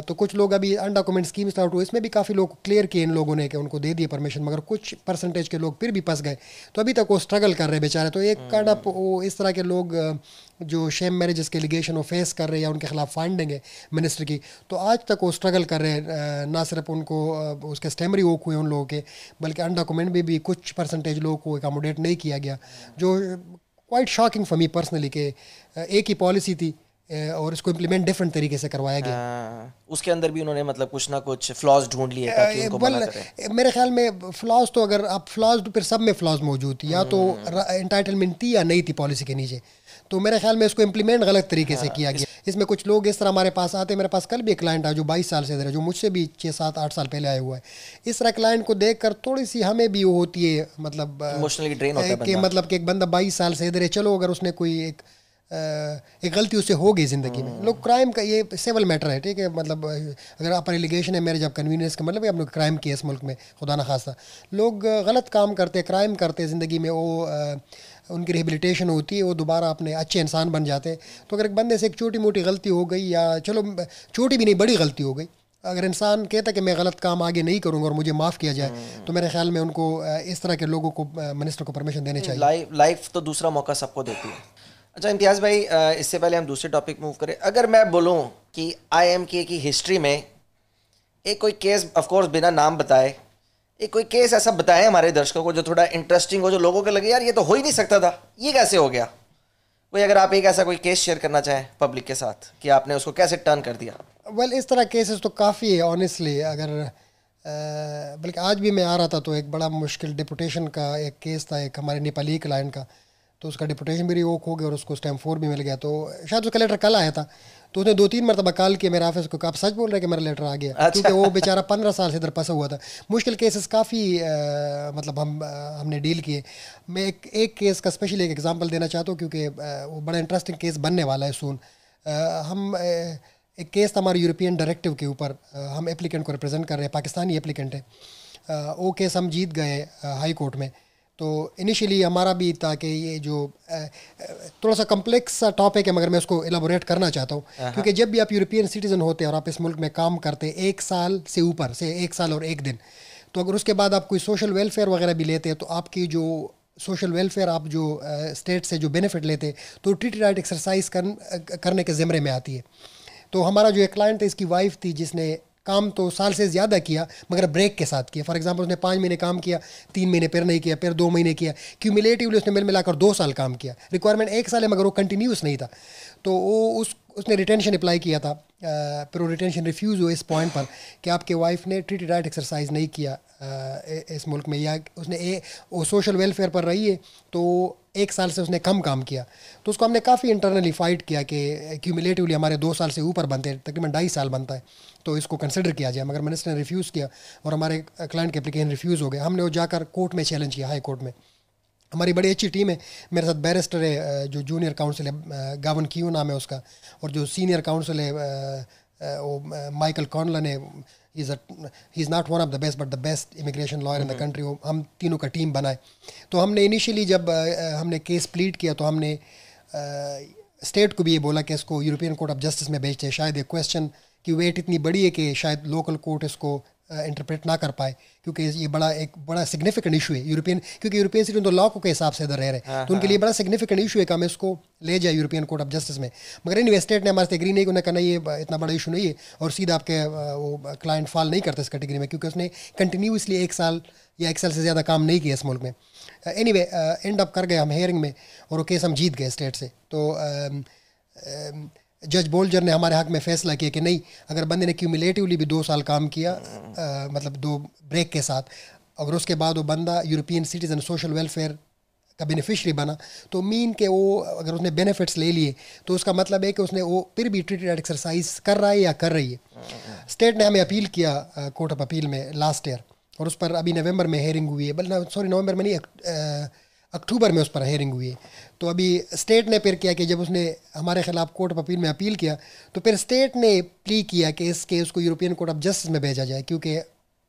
तो कुछ लोग अभी अनडॉक्यूमेंट स्कीम स्टार्ट हुए इसमें भी काफ़ी लोग क्लियर किए इन लोगों ने कि उनको दे दिए परमिशन मगर कुछ परसेंटेज के लोग फिर भी फंस गए। तो अभी तक वो स्ट्रगल कर रहे बेचारे। तो एक काइंड ऑफ़ वो इस तरह के लोग जो शेम मैरिजेस के एलिगेशन वो फेस कर रहे हैं या उनके खिलाफ फाइंडिंग है मिनिस्टर की तो आज तक वो स्ट्रगल कर रहे हैं ना सिर्फ़ उनको उसके स्टेमरी वोक हुए उन लोगों के बल्कि अनडॉक्यूमेंट में भी कुछ परसेंटेज लोगों को एकोमोडेट नहीं किया गया जो quite shocking for me personally के एक ही पॉलिसी थी और इसको इम्प्लीमेंट डिफरेंट तरीके से करवाया गया आ, हाँ, उसके अंदर भी उन्होंने मतलब कुछ ना कुछ फ्लॉज ढूंढ लिए ताकि उनको मना करें मेरे ख्याल में फ्लॉज तो अगर आप फ्लॉज फिर सब में फ्लॉज मौजूद थी या तो इंटाइटलमेंट हम्म। थी या नहीं थी पॉलिसी के नीचे तो मेरे ख्याल में इसको इम्प्लीमेंट गलत तरीके से हाँ, किया गया। इसमें कुछ लोग इस तरह हमारे पास आते हैं। मेरे पास कल भी एक क्लाइंट आया जो बाईस साल से इधर है जो मुझसे भी छः सात आठ साल पहले आया हुआ है। इस तरह क्लाइंट को देख कर थोड़ी सी हमें भी वो होती है मतलब कि मतलब कि एक बंदा बाईस साल से इधर है चलो अगर उसने कोई एक एक गलती उससे हो गई ज़िंदगी में। लोग क्राइम का ये सिविल मैटर है ठीक है? मतलब अगर आप एलिगेशन है मेरे जब कन्वीनियंस का मतलब आपने क्राइम किया इस मुल्क में खुदा ना खासा लोग गलत काम करते क्राइम करते ज़िंदगी में वो उनकी रिहेबिलिटेशन होती है वो दोबारा अपने अच्छे इंसान बन जाते हैं। तो अगर एक बंदे से एक छोटी मोटी गलती हो गई या चलो छोटी भी नहीं बड़ी गलती हो गई अगर इंसान कहता कि मैं गलत काम आगे नहीं करूँगा और मुझे माफ़ किया जाए तो मेरे ख्याल में उनको इस तरह के लोगों को मिनिस्टर को परमिशन देने चाहिए। लाइफ तो दूसरा मौका सबको देती है। अच्छा इम्तियाज़ भाई इससे पहले हम दूसरे टॉपिक मूव करें। अगर मैं बोलूँ कि आई एम के की हिस्ट्री में एक कोई केस ऑफकोर्स बिना नाम बताए एक कोई केस ऐसा बताए हमारे दर्शकों को जो थोड़ा इंटरेस्टिंग हो जो लोगों को लगे यार ये तो हो ही नहीं सकता था। ये कैसे हो गया? कोई अगर आप एक ऐसा कोई केस शेयर करना चाहें पब्लिक के साथ कि आपने उसको कैसे टर्न कर दिया? वेल well, इस तरह केसेस तो काफ़ी है ऑनेस्टली अगर बल्कि आज भी मैं आ रहा था तो एक बड़ा मुश्किल डिपुटेशन का एक केस था एक हमारे नेपाली क्लाइंट का। तो उसका डिपुटेशन भी रिवोक हो गया और उसको स्टैम्प फोर भी मिल गया। तो शायद उसका लेटर कल आया था। तो उसने दो तीन मरतबा कॉल किया मेरे ऑफ़िस को आप सच बोल रहे हैं कि मेरा लेटर आ गया? अच्छा। क्योंकि वो बेचारा पंद्रह साल से इधर फंसा हुआ था। मुश्किल केसेस काफ़ी मतलब हम आ, हमने डील किए। मैं एक एक केस का स्पेशली एक एग्जांपल देना चाहता हूँ क्योंकि वो बड़ा इंटरेस्टिंग केस बनने वाला है सोन हम एक केस था हमारे यूरोपियन डायरेक्टिव के ऊपर। हम एप्लीकेंट को रिप्रेजेंट कर रहे हैं पाकिस्तानी एप्लीकेंट है। वो केस हम जीत गए हाई कोर्ट में। तो इनिशियली हमारा भी था कि ये जो थोड़ा सा कम्प्लेक्स सा टॉपिक है मगर मैं उसको एलाबोरेट करना चाहता हूँ हाँ। क्योंकि जब भी आप यूरोपियन सिटीज़न होते हैं और आप इस मुल्क में काम करते हैं एक साल से ऊपर से एक साल और एक दिन तो अगर उसके बाद आप कोई सोशल वेलफेयर वगैरह भी लेते हैं तो आपकी जो सोशल वेलफेयर आप जो स्टेट से जो बेनिफिट लेते तो ट्रीटी राइट एक्सरसाइज करने के ज़मरे में आती है तो हमारा जो एक क्लाइंट है इसकी वाइफ थी जिसने काम तो साल से ज़्यादा किया, मगर ब्रेक के साथ किया। फॉर एग्जांपल उसने पाँच महीने काम किया, तीन महीने फिर नहीं किया, फिर दो महीने किया। क्यूमुलेटिवली उसने मिल मिलाकर दो साल काम किया। रिक्वायरमेंट एक साल है, मगर वो कंटिन्यूस नहीं था। तो वो उस, उसने रिटेंशन अप्लाई किया था। फिर वो रिटेंशन रिफ्यूज़ हुआ इस पॉइंट पर कि आपके वाइफ ने ट्रीटी डाइट एक्सरसाइज नहीं किया इस मुल्क में। या उसने ए, वो सोशल वेलफेयर पर रही है तो एक साल से उसने कम काम किया। तो उसको हमने काफ़ी इंटरनली फाइट किया कि क्यूमुलेटिवली हमारे दो साल से ऊपर बनते हैं, तकरीबन ढाई साल बनता है। तो इसको कंसिडर किया जाए। मगर मिनिस्टर ने रिफ्यूज़ किया और हमारे क्लाइंट के एप्लीकेशन रिफ्यूज़ हो गए। हमने वो जाकर कोर्ट में चैलेंज किया हाई कोर्ट में। हमारी बड़ी अच्छी टीम है। मेरे साथ बैरिस्टर है जो जूनियर काउंसिल है गावन क्यू नाम है उसका और जो सीनियर काउंसिल है वो माइकल कॉनलन है। Is he is not one of the best but the best immigration lawyer in the country वो हम तीनों का टीम बनाए। तो हमने इनिशियली जब हमने केस प्लीट किया तो हमने स्टेट को भी ये बोला कि इसको यूरोपियन कोर्ट ऑफ़ जस्टिस में भेजते हैं शायद ये क्वेश्चन की वेट इतनी बड़ी है कि शायद लोकल कोर्ट इसको इंटरप्रेट ना कर पाए क्योंकि ये बड़ा एक बड़ा सिग्निफिकेंट इशू है यूरोपियन क्योंकि यूरोपियन सिटीजन तो लॉ के हिसाब से इधर रह रहे हैं। हाँ, तो उनके हाँ। लिए बड़ा सिग्निफिकेंट इशू है कि हम इसको ले जाए यूरोपियन कोर्ट ऑफ़ जस्टिस में। मगर इन स्टेट ने हमारे से एग्री नहीं उन्हें कहना ये इतना बड़ा इशू नहीं है और सीधा आपके वो क्लाइंट फॉल नहीं करते इस कैटेगरी में क्योंकि उसने कंटिन्यूसली एक साल या एक साल से ज़्यादा काम नहीं किया इस मुल्क में। एनी वे एंड अप कर गए हम हेयरिंग में और वो केस हम जीत गए स्टेट से। तो जज बोल्जर ने हमारे हक में फैसला किया कि नहीं अगर बंदे ने क्यूमुलेटिवली भी दो साल काम किया आ, मतलब दो ब्रेक के साथ अगर उसके बाद वो बंदा यूरोपियन सिटीज़न सोशल वेलफेयर का बेनिफिशरी बना तो मीन के वो अगर उसने बेनिफिट्स ले लिए तो उसका मतलब है कि उसने वो फिर भी ट्रीटेड एक्सरसाइज कर रहा है या कर रही है। स्टेट ने हमें अपील किया कोर्ट ऑफ़ अपील में लास्ट ईयर और उस पर अभी नवंबर में हेयरिंग हुई है बल सॉरी नवंबर में नहीं अक्टूबर में उस पर हेयरिंग हुई है तो अभी स्टेट ने फिर किया कि जब उसने हमारे खिलाफ कोर्ट ऑफ़ अपील में अपील किया तो फिर स्टेट ने प्ली किया कि इस केस को यूरोपियन कोर्ट ऑफ़ जस्टिस में भेजा जाए क्योंकि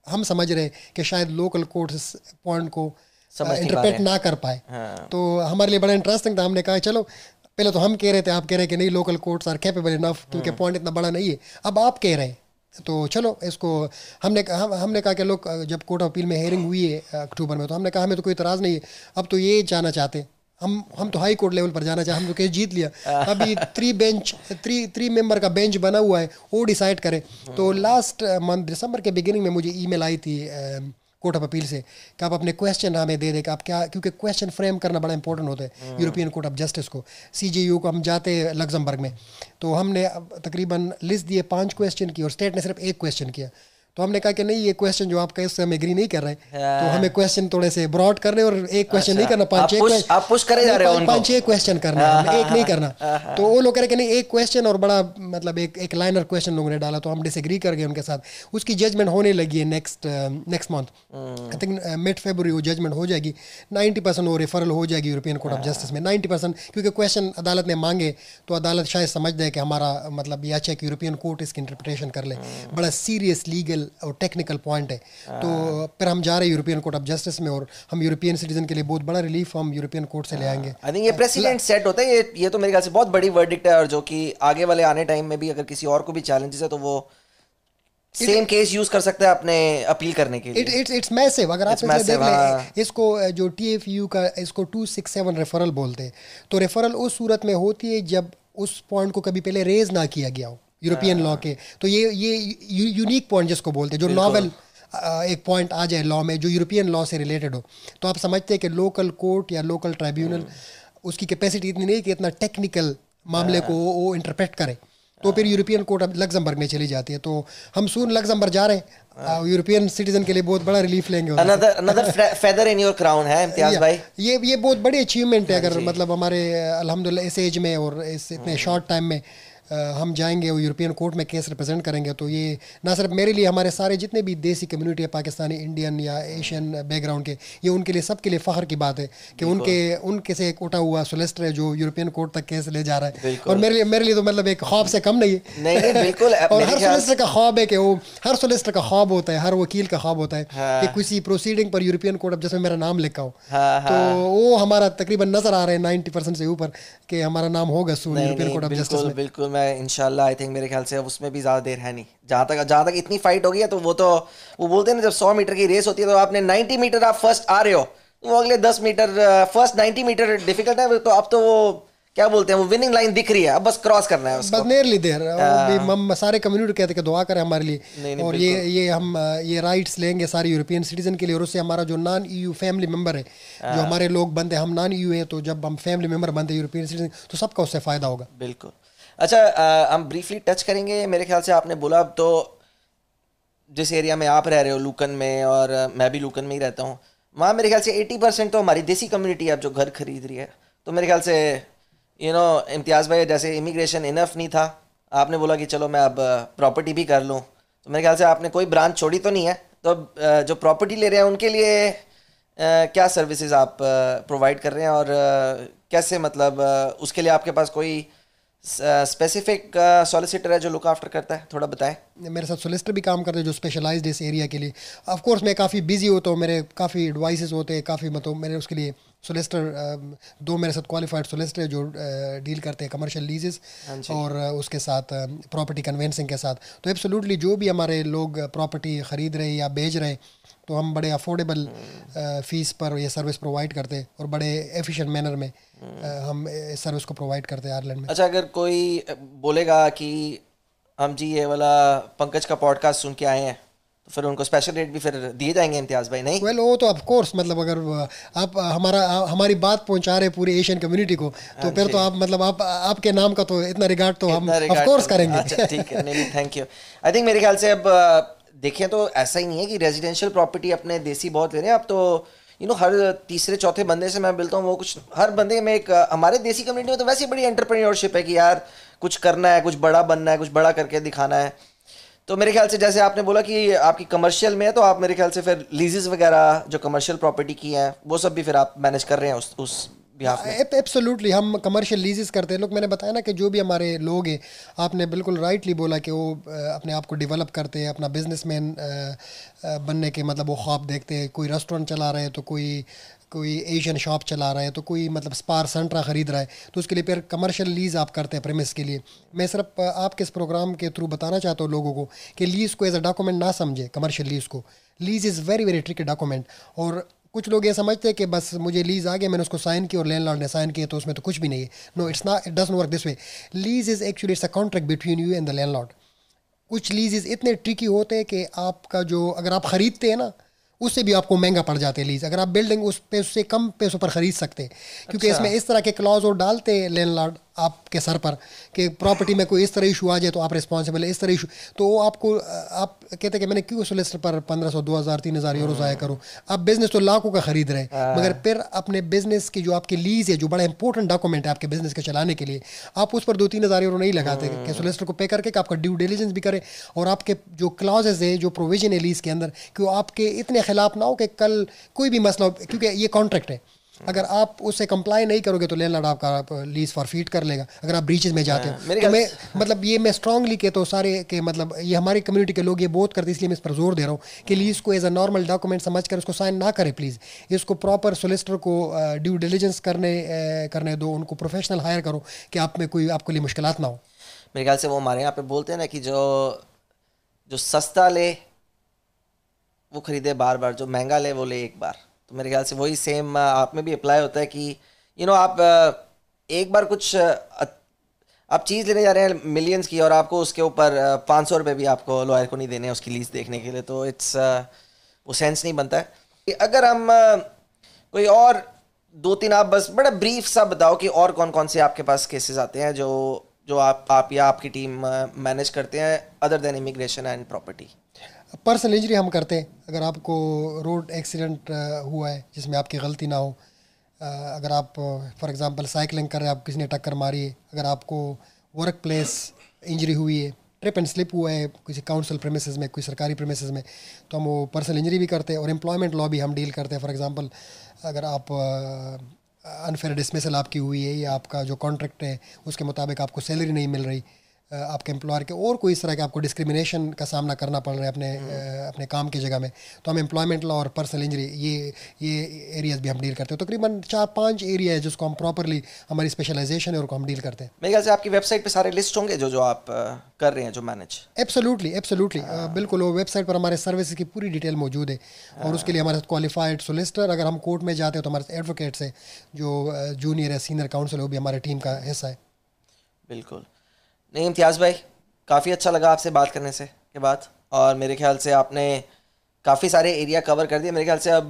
हम समझ रहे कि शायद लोकल कोर्ट इस पॉइंट को इंटरप्रेट ना कर पाए हाँ। तो हमारे लिए बड़ा इंटरेस्टिंग था हमने कहा चलो पहले तो हम कह रहे थे आप कह रहे हैं कि नहीं local courts are capable enough क्योंकि पॉइंट हाँ। इतना बड़ा नहीं है अब आप कह रहे हैं तो चलो इसको हमने हम, हमने कहा कि लोग जब कोर्ट ऑफ़ अपील में हेयरिंग हुई है अक्टूबर में तो हमने कहा हमें तो कोई इतराज़ नहीं है। अब तो ये जाना चाहते हम हम तो हाई कोर्ट लेवल पर जाना चाहे हम तो केस जीत लिया। अभी three bench three three member का बेंच बना हुआ है वो डिसाइड करें। तो लास्ट मंथ दिसंबर के बिगिनिंग में मुझे ईमेल आई थी कोर्ट ऑफ़ अपील से कि आप अपने क्वेश्चन हमें दे दें कि आप क्या क्योंकि क्वेश्चन फ्रेम करना बड़ा इंपॉर्टेंट होता है यूरोपियन कोर्ट ऑफ़ जस्टिस को। सी जी यू को हम जाते हैं लग्जमबर्ग में। तो हमने तकरीबन लिस्ट दिए पाँच क्वेश्चन की और स्टेट ने सिर्फ़ एक क्वेश्चन किया। तो हमने कहा कि नहीं ये क्वेश्चन जो आपका इससे हम एग्री नहीं कर रहे। तो हाँ। हमें क्वेश्चन थोड़े से ब्रॉड करने और एक क्वेश्चन नहीं अच्छा। करना पाँच छह आप पुश करे जा रहे हो पाँच छह क्वेश्चन करना हाँ, एक नहीं हाँ, करना। तो वो लोग कह रहे कि नहीं एक क्वेश्चन और बड़ा मतलब एक एक लाइनर क्वेश्चन लोगों ने डाला तो हम डिसएग्री कर गए उनके साथ। उसकी जजमेंट होने लगी है next next month I think mid February वो जजमेंट हो जाएगी। नाइन्टी परसेंट वो रेफरल हो जाएगी यूरोपियन कोर्ट ऑफ़ जस्टिस में। नाइन्टी परसेंट क्योंकि क्वेश्चन अदालत ने मांगे तो अदालत शायद समझ दे कि हमारा मतलब ये अच्छा है कि यूरोपियन कोर्ट इसकी इंटरप्रिटेशन कर ले। बड़ा सीरियस लीगल और टेक्निकल पॉइंट है। तो फिर हम जा रहे हैं यूरोपियन कोर्ट ऑफ़ जस्टिस में और हम यूरोपियन सिटीजन के लिए बहुत बड़ा रिलीफ हम यूरोपियन कोर्ट से ले हाँ। आएँगे। आई थिंक ये प्रेसिडेंट सेट होता है ये ये तो मेरे ख्याल से बहुत बड़ी वर्डिक्ट है और जो कि आगे वाले आने टाइम में भी अगर किसी और को भी चैलेंजेस है तो वो सेम केस यूज़ कर सकते हैं अपने अपील करने के लिए। इट इट्स इट्स मैसिव अगर आप इसे देख लें इसको जो टीएफयू का इसको 267 रेफरल बोलते हैं। तो रेफरल उस सूरत में होती है जब उस पॉइंट को कभी पहले रेज ना किया गया हो। यूरोपियन लॉ के। तो ये ये यूनिक पॉइंट जिसको बोलते हैं जो नॉवल एक पॉइंट आ जाए लॉ में जो यूरोपियन लॉ से रिलेटेड हो। तो आप समझते हैं कि लोकल कोर्ट या लोकल ट्राइब्यूनल उसकी कैपेसिटी इतनी नहीं कि इतना टेक्निकल मामले को वो इंटरप्रेट करे। तो फिर यूरोपियन कोर्ट अब लग्जमबर्ग में चली जाती है। तो हम सून लग्जमबर्ग जा रहे हैं। यूरोपियन सिटीजन के लिए बहुत बड़ा रिलीफ लेंगे another, another feather in your crown है इम्तियाज़ भाई? ये ये बहुत बड़ी अचीवमेंट है हाँ अगर मतलब हमारे अल्हम्दुलिल्लाह इस एज में और इस इतने शॉर्ट टाइम में। हम जाएँगे वो यूरोपियन कोर्ट में केस रिप्रेजेंट करेंगे तो ये ना सिर्फ़ मेरे लिए हमारे सारे जितने भी देसी कम्युनिटी है पाकिस्तानी इंडियन या एशियन बैकग्राउंड के ये उनके लिए सबके लिए फ़ख्र की बात है कि उनके उनके से एक उठा हुआ सोलिस्टर है जो यूरोपियन कोर्ट तक केस ले जा रहा है। और मेरे लिए मेरे लिए तो मतलब एक ख्वाब से कम नहीं है। बिल्कुल। और हर सोलिस्टर का ख्वाब है कि वो हर सोलिस्टर का ख्वाब होता है हर वकील का ख्वाब होता है हाँ। कि किसी प्रोसीडिंग पर यूरोपियन कोर्ट अब जैसे मेरा नाम लिखा हो हाँ, तो हाँ। वो हमारा तकरीबन नज़र आ रहा है नाइन्टी परसेंट से ऊपर कि हमारा नाम होगा soon European Court of Justice बिल्कुल। मैं आई थिंक मेरे ख्याल से अब उसमें भी ज़्यादा देर है नहीं। जहाँ तक जहाँ तक इतनी फाइट होगी तो वो तो वो बोलते हैं ना जब सौ मीटर की रेस होती है तो आपने नाइन्टी मीटर आप फ़र्स्ट आ रहे हो तो वो अगले दस meter first ninety meter difficult है तो अब तो वो क्या बोलते हैं वो विनिंग लाइन दिख रही है। अब बस क्रॉस करना है उसको। बस नेरली देर हम सारे कम्युनिटी कहते हैं दुआ करें हमारे लिए। नहीं, नहीं, और ये ये हम ये राइट्स लेंगे सारे यूरोपियन सिटीजन के लिए और उससे हमारा जो नॉन यू फैमिली मेंबर है जो हाँ। हमारे लोग बनते हैं हम नॉन यू है तो जब हम फैमिली मेंबर बनते हैं यूरोपियन सिटीजन तो सबका उससे फ़ायदा होगा। बिल्कुल। अच्छा हम ब्रीफली टच करेंगे। मेरे ख्याल से आपने बोला तो जिस एरिया में आप रह रहे हो लूकन में, और मैं भी लूकन में ही रहता हूँ, वहाँ मेरे ख्याल से एटी परसेंट तो हमारी देसी कम्युनिटी है, अब जो घर खरीद रही है। तो मेरे ख्याल से यू नो इम्तियाज़ भाई, जैसे इमिग्रेशन इनफ नहीं था, आपने बोला कि चलो मैं अब प्रॉपर्टी भी कर लूँ। तो मेरे ख्याल से आपने कोई ब्रांच छोड़ी तो नहीं है। तो जो प्रॉपर्टी ले रहे हैं, उनके लिए क्या सर्विसेज़ आप प्रोवाइड कर रहे हैं? और कैसे मतलब उसके लिए आपके पास कोई स्पेसिफिक सॉलिसिटर है जो लुक आफ्टर करता है, थोड़ा बताएँ। मेरे साथ सोलिसिटर भी काम करते हैं जो स्पेशलाइज्ड इस एरिया के लिए। ऑफ़ कोर्स मैं काफ़ी बिज़ी होता हूँ, मेरे काफ़ी एडवाइसेस होते हैं, काफ़ी मतलब मेरे उसके लिए सोलिसिटर दो मेरे साथ क्वालिफाइड सोलिसिटर जो डील करते हैं कमर्शियल लीजेस और उसके साथ प्रॉपर्टी कन्वेंसिंग के साथ। तो एब्सोल्युटली जो भी हमारे लोग प्रॉपर्टी ख़रीद रहे हैं या बेच रहे हैं तो हम बड़े अफोर्डेबल फ़ीस पर ये सर्विस प्रोवाइड करते हैं और बड़े एफिशिएंट मैनर में हम इस सर्विस को प्रोवाइड करते हैं आयरलैंड में। अच्छा अगर कोई बोलेगा कि हम जी ये वाला पंकज का पॉडकास्ट सुन के आए हैं फिर उनको स्पेशल रेट भी फिर दिए जाएँगे इम्तियाज़ भाई नहीं? वेल वो तो ऑफ़ कोर्स मतलब अगर आप हमारा हमारी बात पहुँचा रहे पूरी एशियन कम्युनिटी को तो फिर तो आप मतलब आप आपके नाम का तो इतना रिगार्ड तो हम हाँ ऑफ़ कोर्स तो- करेंगे। अच्छा ठीक है नहीं थैंक यू आई थिंक मेरे ख्याल से अब देखें तो ऐसा ही नहीं है कि रेजिडेंशियल प्रॉपर्टी अपने देसी बहुत ले रहे हैं। अब तो यू नो हर तीसरे चौथे बंदे से मैं मिलता हूँ वो कुछ हर बंदे में एक हमारे देसी कम्युनिटी में तो वैसे ही बड़ी एंटरप्रेन्योरशिप है कि यार कुछ करना है कुछ बड़ा बनना है कुछ बड़ा करके दिखाना है। तो मेरे ख्याल से जैसे आपने बोला कि आपकी कमर्शियल में है तो आप मेरे ख्याल से फिर लीजेस वगैरह जो कमर्शियल प्रॉपर्टी की हैं, वो सब भी फिर आप मैनेज कर रहे हैं उस उस एब्सोल्युटली हम कमर्शियल लीजेस करते हैं। लोग, मैंने बताया ना कि जो भी हमारे लोग हैं, आपने बिल्कुल राइटली बोला कि वो अपने आप को डेवलप करते हैं, अपना बिजनेसमैन बनने के मतलब वो ख्वाब देखते हैं। कोई रेस्टोरेंट चला रहे हैं तो कोई कोई एशियन शॉप चला रहा है तो कोई मतलब स्पार सेंट्रा ख़रीद रहा है तो उसके लिए फिर कमर्शियल लीज़ आप करते हैं प्रेमिस के लिए। मैं सिर्फ़ आपके इस प्रोग्राम के थ्रू बताना चाहता हूँ लोगों को कि लीज़ को एज अ डॉक्यूमेंट ना समझे कमर्शियल लीज़ को। Lease is very very tricky document और कुछ लोग ये समझते हैं कि बस मुझे लीज आ गया, मैंने उसको साइन किया और लैंडलॉर्ड ने साइन किया तो उसमें तो कुछ भी नहीं है। नो इट्स ना it doesn't work this way lease is actually it's a contract between you and the landlord कुछ लीजेस इतने ट्रिकी होते हैं कि आपका जो, अगर आप ख़रीदते हैं ना उससे भी आपको महँगा पड़ जाते हैं लीज अगर आप बिल्डिंग उस पे उससे कम पैसों पर ख़रीद सकते हैं। क्योंकि इसमें इस तरह के क्लॉज और डालते हैं लैंडलॉर्ड आपके सर पर कि प्रॉपर्टी में कोई इस तरह इशू आ जाए तो आप रिस्पॉन्सिबल है इस तरह इशू तो वो आपको आप कहते हैं कि मैंने क्यों सोलिसिटर पर पंद्रह सौ दो हज़ार तीन हज़ार यूरो ज़ाया करूँ? आप बिज़नेस तो लाखों का खरीद रहे हैं मगर फिर अपने बिज़नेस की जो आपकी लीज है जो बड़ा इंपॉर्टेंट डॉक्यूमेंट है आपके बिज़नेस के चलाने के लिए आप उस पर दो तीन हज़ार यूरो नहीं लगाते कि सोलिसिटर को पे करके कि आपका ड्यू डिलीजेंस भी करें और आपके जो क्लाजेज है जो प्रोविज़न है लीज के अंदर कि वो आपके इतने खिलाफ ना हो कि कल कोई भी मसला हो क्योंकि ये कॉन्ट्रैक्ट है। अगर आप उससे कंप्लाई नहीं करोगे तो लैंडलॉर्ड आपका लीज फॉरफीट कर लेगा अगर आप ब्रीचेज में जाते हो। तो मैं मतलब ये मैं स्ट्रांगली कहता हूँ सारे के मतलब ये हमारी कम्युनिटी के लोग ये बहुत करते हैं इसलिए मैं इस पर ज़ोर दे रहा हूँ कि लीज को एज अ नॉर्मल डॉक्यूमेंट समझ कर उसको साइन ना करें प्लीज़ इसको प्रॉपर सोलिसिटर को ड्यू डिलीजेंस करने करने दो उनको प्रोफेशनल हायर करो कि आप में कोई आपके लिए मुश्किल ना हो। मेरे ख्याल से वो हमारे यहाँ पे बोलते हैं ना कि जो जो सस्ता ले वो खरीदे बार बार जो महँगा ले वो ले एक बार। तो मेरे ख्याल से वही सेम आप में भी अप्लाई होता है कि यू नो आप एक बार कुछ आप चीज़ लेने जा रहे हैं मिलियंस की और आपको उसके ऊपर पाँच सौ रुपये भी आपको लॉयर को नहीं देने हैं उसकी लीज देखने के लिए तो इट्स वो सेंस नहीं बनता है। कि अगर हम कोई और दो तीन आप बस बड़ा ब्रीफ सा बताओ कि और कौन कौन से आपके पास केसेस आते हैं जो जो आप आप या आपकी टीम मैनेज करते हैं other than immigration and property personal injury हम करते हैं। अगर आपको रोड एक्सीडेंट हुआ है, जिसमें आपकी गलती ना हो अगर आप फॉर एग्जांपल साइकिलिंग कर रहे हैं, आप किसी ने टक्कर मारी है, अगर आपको वर्क प्लेस इंजरी हुई है ट्रिप एंड स्लिप हुआ है, किसी काउंसिल प्रेमिसेस में, कोई सरकारी प्रेमिसेस में तो हम वो पर्सनल इंजरी भी करते हैं और एम्प्लॉयमेंट लॉ भी हम डील करते हैं। फॉर एग्जांपल अगर आप अनफेयर डिसमिसल आपकी हुई है या आपका जो कॉन्ट्रैक्ट है, उसके मुताबिक आपको सैलरी नहीं मिल रही आपके एम्प्लॉयर के और कोई इस तरह के आपको डिस्क्रिमिनेशन का सामना करना पड़ रहा है अपने अ, अपने काम की जगह में तो हम एम्प्लॉयमेंट लॉ और पर्सनल इंजरी ये ये एरियाज़ भी हम डील करते हैं। तकरीबन तो चार पाँच एरिया है जिसको हम प्रॉपरली हमारी स्पेशलाइजेशन है और को हम डील करते हैं। मेरे ख्याल से आपकी वेबसाइट पर सारे लिस्ट होंगे जो जो आप कर रहे हैं जो मैनेज एब्सोल्युटली एब्सोल्युटली बिल्कुल वो वेबसाइट पर हमारे सर्विस की पूरी डिटेल मौजूद है। और उसके लिए हमारे साथ क्वालिफाइड सोलिसिटर अगर हम कोर्ट में जाते हैं तो हमारे एडवोकेट्स हैं जो जूनियर है सीनियर काउंसिल है वो भी हमारे टीम का हिस्सा है। बिल्कुल। नहीं इम्तियाज़ भाई काफ़ी अच्छा लगा आपसे बात करने से के बाद। और मेरे ख्याल से आपने काफ़ी सारे एरिया कवर कर दिए। मेरे ख्याल से अब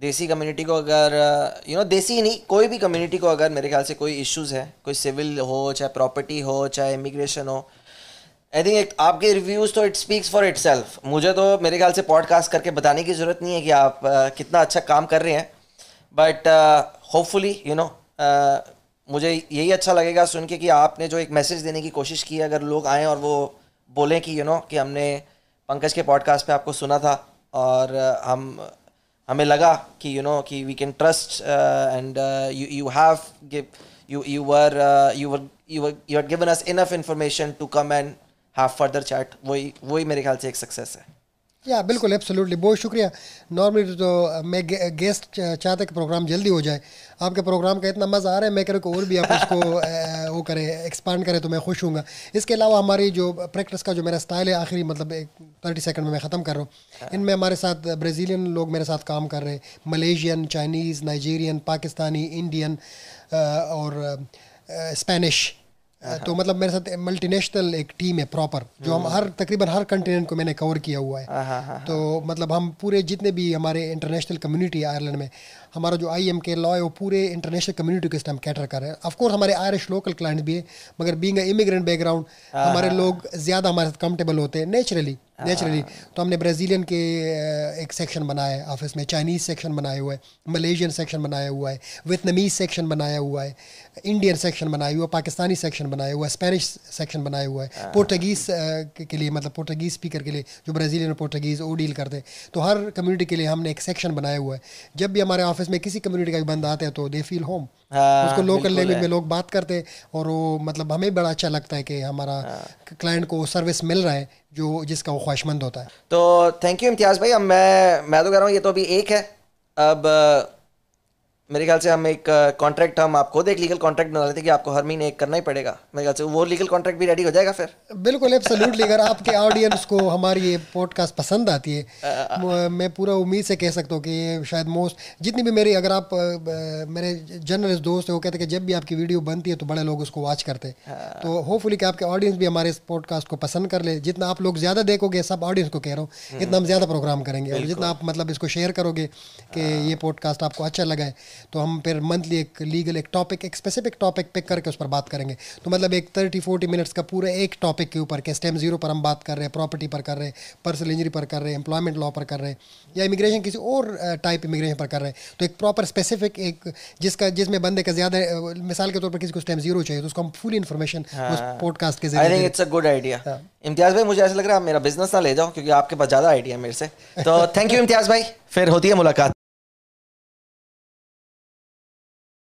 देसी कम्युनिटी को अगर यू नो देसी नहीं कोई भी कम्युनिटी को अगर मेरे ख्याल से कोई इश्यूज़ है कोई सिविल हो चाहे प्रॉपर्टी हो चाहे इमिग्रेशन हो आई थिंक आपके रिव्यूज़ तो इट स्पीक्स फॉर इट मुझे तो मेरे ख्याल से पॉडकास्ट करके बताने की ज़रूरत नहीं है कि आप uh, कितना अच्छा काम कर रहे हैं। बट होपफुली यू नो मुझे यही अच्छा लगेगा सुन के कि आपने जो एक मैसेज देने की कोशिश की अगर लोग आएँ और वो बोलें कि यू नो कि हमने पंकज के पॉडकास्ट पे आपको सुना था और uh, हम हमें लगा कि यू नो कि we can trust and you you have give you were uh, you were you were you had given us enough information to come and have further chat. वही वही मेरे ख्याल से एक सक्सेस है। या बिल्कुल एब्सोल्युटली बहुत शुक्रिया. नॉर्मली तो मैं गेस्ट चाहते कि प्रोग्राम जल्दी हो जाए. आपके प्रोग्राम का इतना मज़ा आ रहा है मैं कह रहा और भी आप उसको वो करें एक्सपांड करें तो मैं खुश हूँ इसके अलावा हमारी जो प्रैक्टिस का जो मेरा स्टाइल है आखिरी मतलब एक थर्टी सेकंड में मैं ख़त्म कर रहा हूँ. इनमें हमारे साथ ब्राज़ीलियन लोग मेरे साथ काम कर रहे हैं. Malaysian Chinese Nigerian Pakistani Indian और स्पेनिश तो मतलब मेरे साथ मल्टीनेशनल एक टीम है प्रॉपर जो हम हर तकरीबन हर कंटिनेंट को मैंने कवर किया हुआ है। तो मतलब हम पूरे जितने भी हमारे इंटरनेशनल कम्युनिटी है आयरलैंड में हमारा जो आई एम के लॉ है वो पूरे इंटरनेशनल कम्युनिटी को इस टाइम कैटर कर रहे हैं। ऑफकोर्स हमारे आयरिश लोकल क्लाइंट भी है मगर बींग इमिग्रेंट बैकग्राउंड हमारे लोग ज़्यादा हमारे साथ कंफर्टेबल होते हैं नेचुरली नेचुरली तो हमने ब्राज़ीलियन के एक सेक्शन बनाया है ऑफ़िस में चाइनीज़ सेक्शन बनाया हुआ है मलेशियन सेक्शन बनाया हुआ है वियतनमीज़ सेक्शन बनाया हुआ है इंडियन सेक्शन बनाया हुआ है पाकिस्तानी सेक्शन बनाया हुआ है स्पेनिश सेक्शन बनाया हुआ है। पोर्टगीज़ के लिए मतलब पोर्टगीज़ स्पीकर के लिए जो ब्राज़ीलियन और पोर्टगीज़ वो डील करते हैं। तो हर कम्युनिटी के लिए हमने एक सेक्शन बनाया हुआ है। जब भी हमारे ऑफ़िस में किसी कम्युनिटी का एक बंदा आते हैं तो दे फील होम उसको लोकल लैंग्वेज में लोग बात करते हैं और वो मतलब हमें बड़ा अच्छा लगता है कि हमारा क्लाइंट को सर्विस मिल रहा है जो जिसका वो ख्वाहिशमंद होता है। तो थैंक यू इम्तियाज़ भाई। अब मैं मैं तो कह रहा हूँ ये तो अभी एक है। अब मेरे ख्याल से हम एक कॉन्ट्रैक्ट हम आपको खुद एक लीगल कॉन्ट्रैक्ट बना लेते कि आपको हर महीने एक करना ही पड़ेगा। मेरे ख्याल से वो लीगल कॉन्ट्रैक्ट भी रेडी हो जाएगा फिर। बिल्कुल एब्सोल्युटली अगर आपके ऑडियंस को हमारी ये पॉडकास्ट पसंद आती है। मैं पूरा उम्मीद से कह सकता हूँ कि शायद मोस्ट जितनी भी मेरी अगर आप मेरे जर्नलिस्ट दोस्त है वो कहते हैं कि जब भी आपकी वीडियो बनती है तो बड़े लोग उसको वॉच करते हैं। तो होपफुली कि आपके ऑडियंस भी हमारे इस पॉडकास्ट को पसंद कर ले। जितना आप लोग ज़्यादा देखोगे सब ऑडियंस को कह रहा हूँ इतना हम ज़्यादा प्रोग्राम करेंगे। और जितना आप मतलब इसको शेयर करोगे कि ये पॉडकास्ट आपको अच्छा लगा है। तो हम फिर मंथली एक लीगल एक टॉपिक एक स्पेसिफिक टॉपिक पिक करके उस पर बात करेंगे। तो मतलब एक थर्टी फोर्टी मिनट्स का पूरा एक टॉपिक के ऊपर के स्टेम ज़ीरो पर हम बात कर रहे हैं प्रॉपर्टी पर कर रहे हैं पर्सनल इंजरी पर कर रहे हैं एम्प्लॉयमेंट लॉ पर कर रहे हैं या इमिग्रेशन किसी और टाइप इमिग्रेशन पर कर रहे हैं। तो एक प्रॉपर स्पेसिफिक एक जिसका जिसमें बंदे का ज़्यादा मिसाल के तौर पर किसी को स्टेम ज़ीरो चाहिए तो उसको हम फुल इन्फॉर्मेशन उस पॉडकास्ट के ज़रिए it's a good idea Imtiaz भाई मुझे ऐसा लग रहा है आप मेरा बिज़नेस ना ले जाओ क्योंकि आपके पास ज़्यादा आइडिया मेरे से। तो थैंक यू इम्तियाज़ भाई। फिर होती है मुलाकात।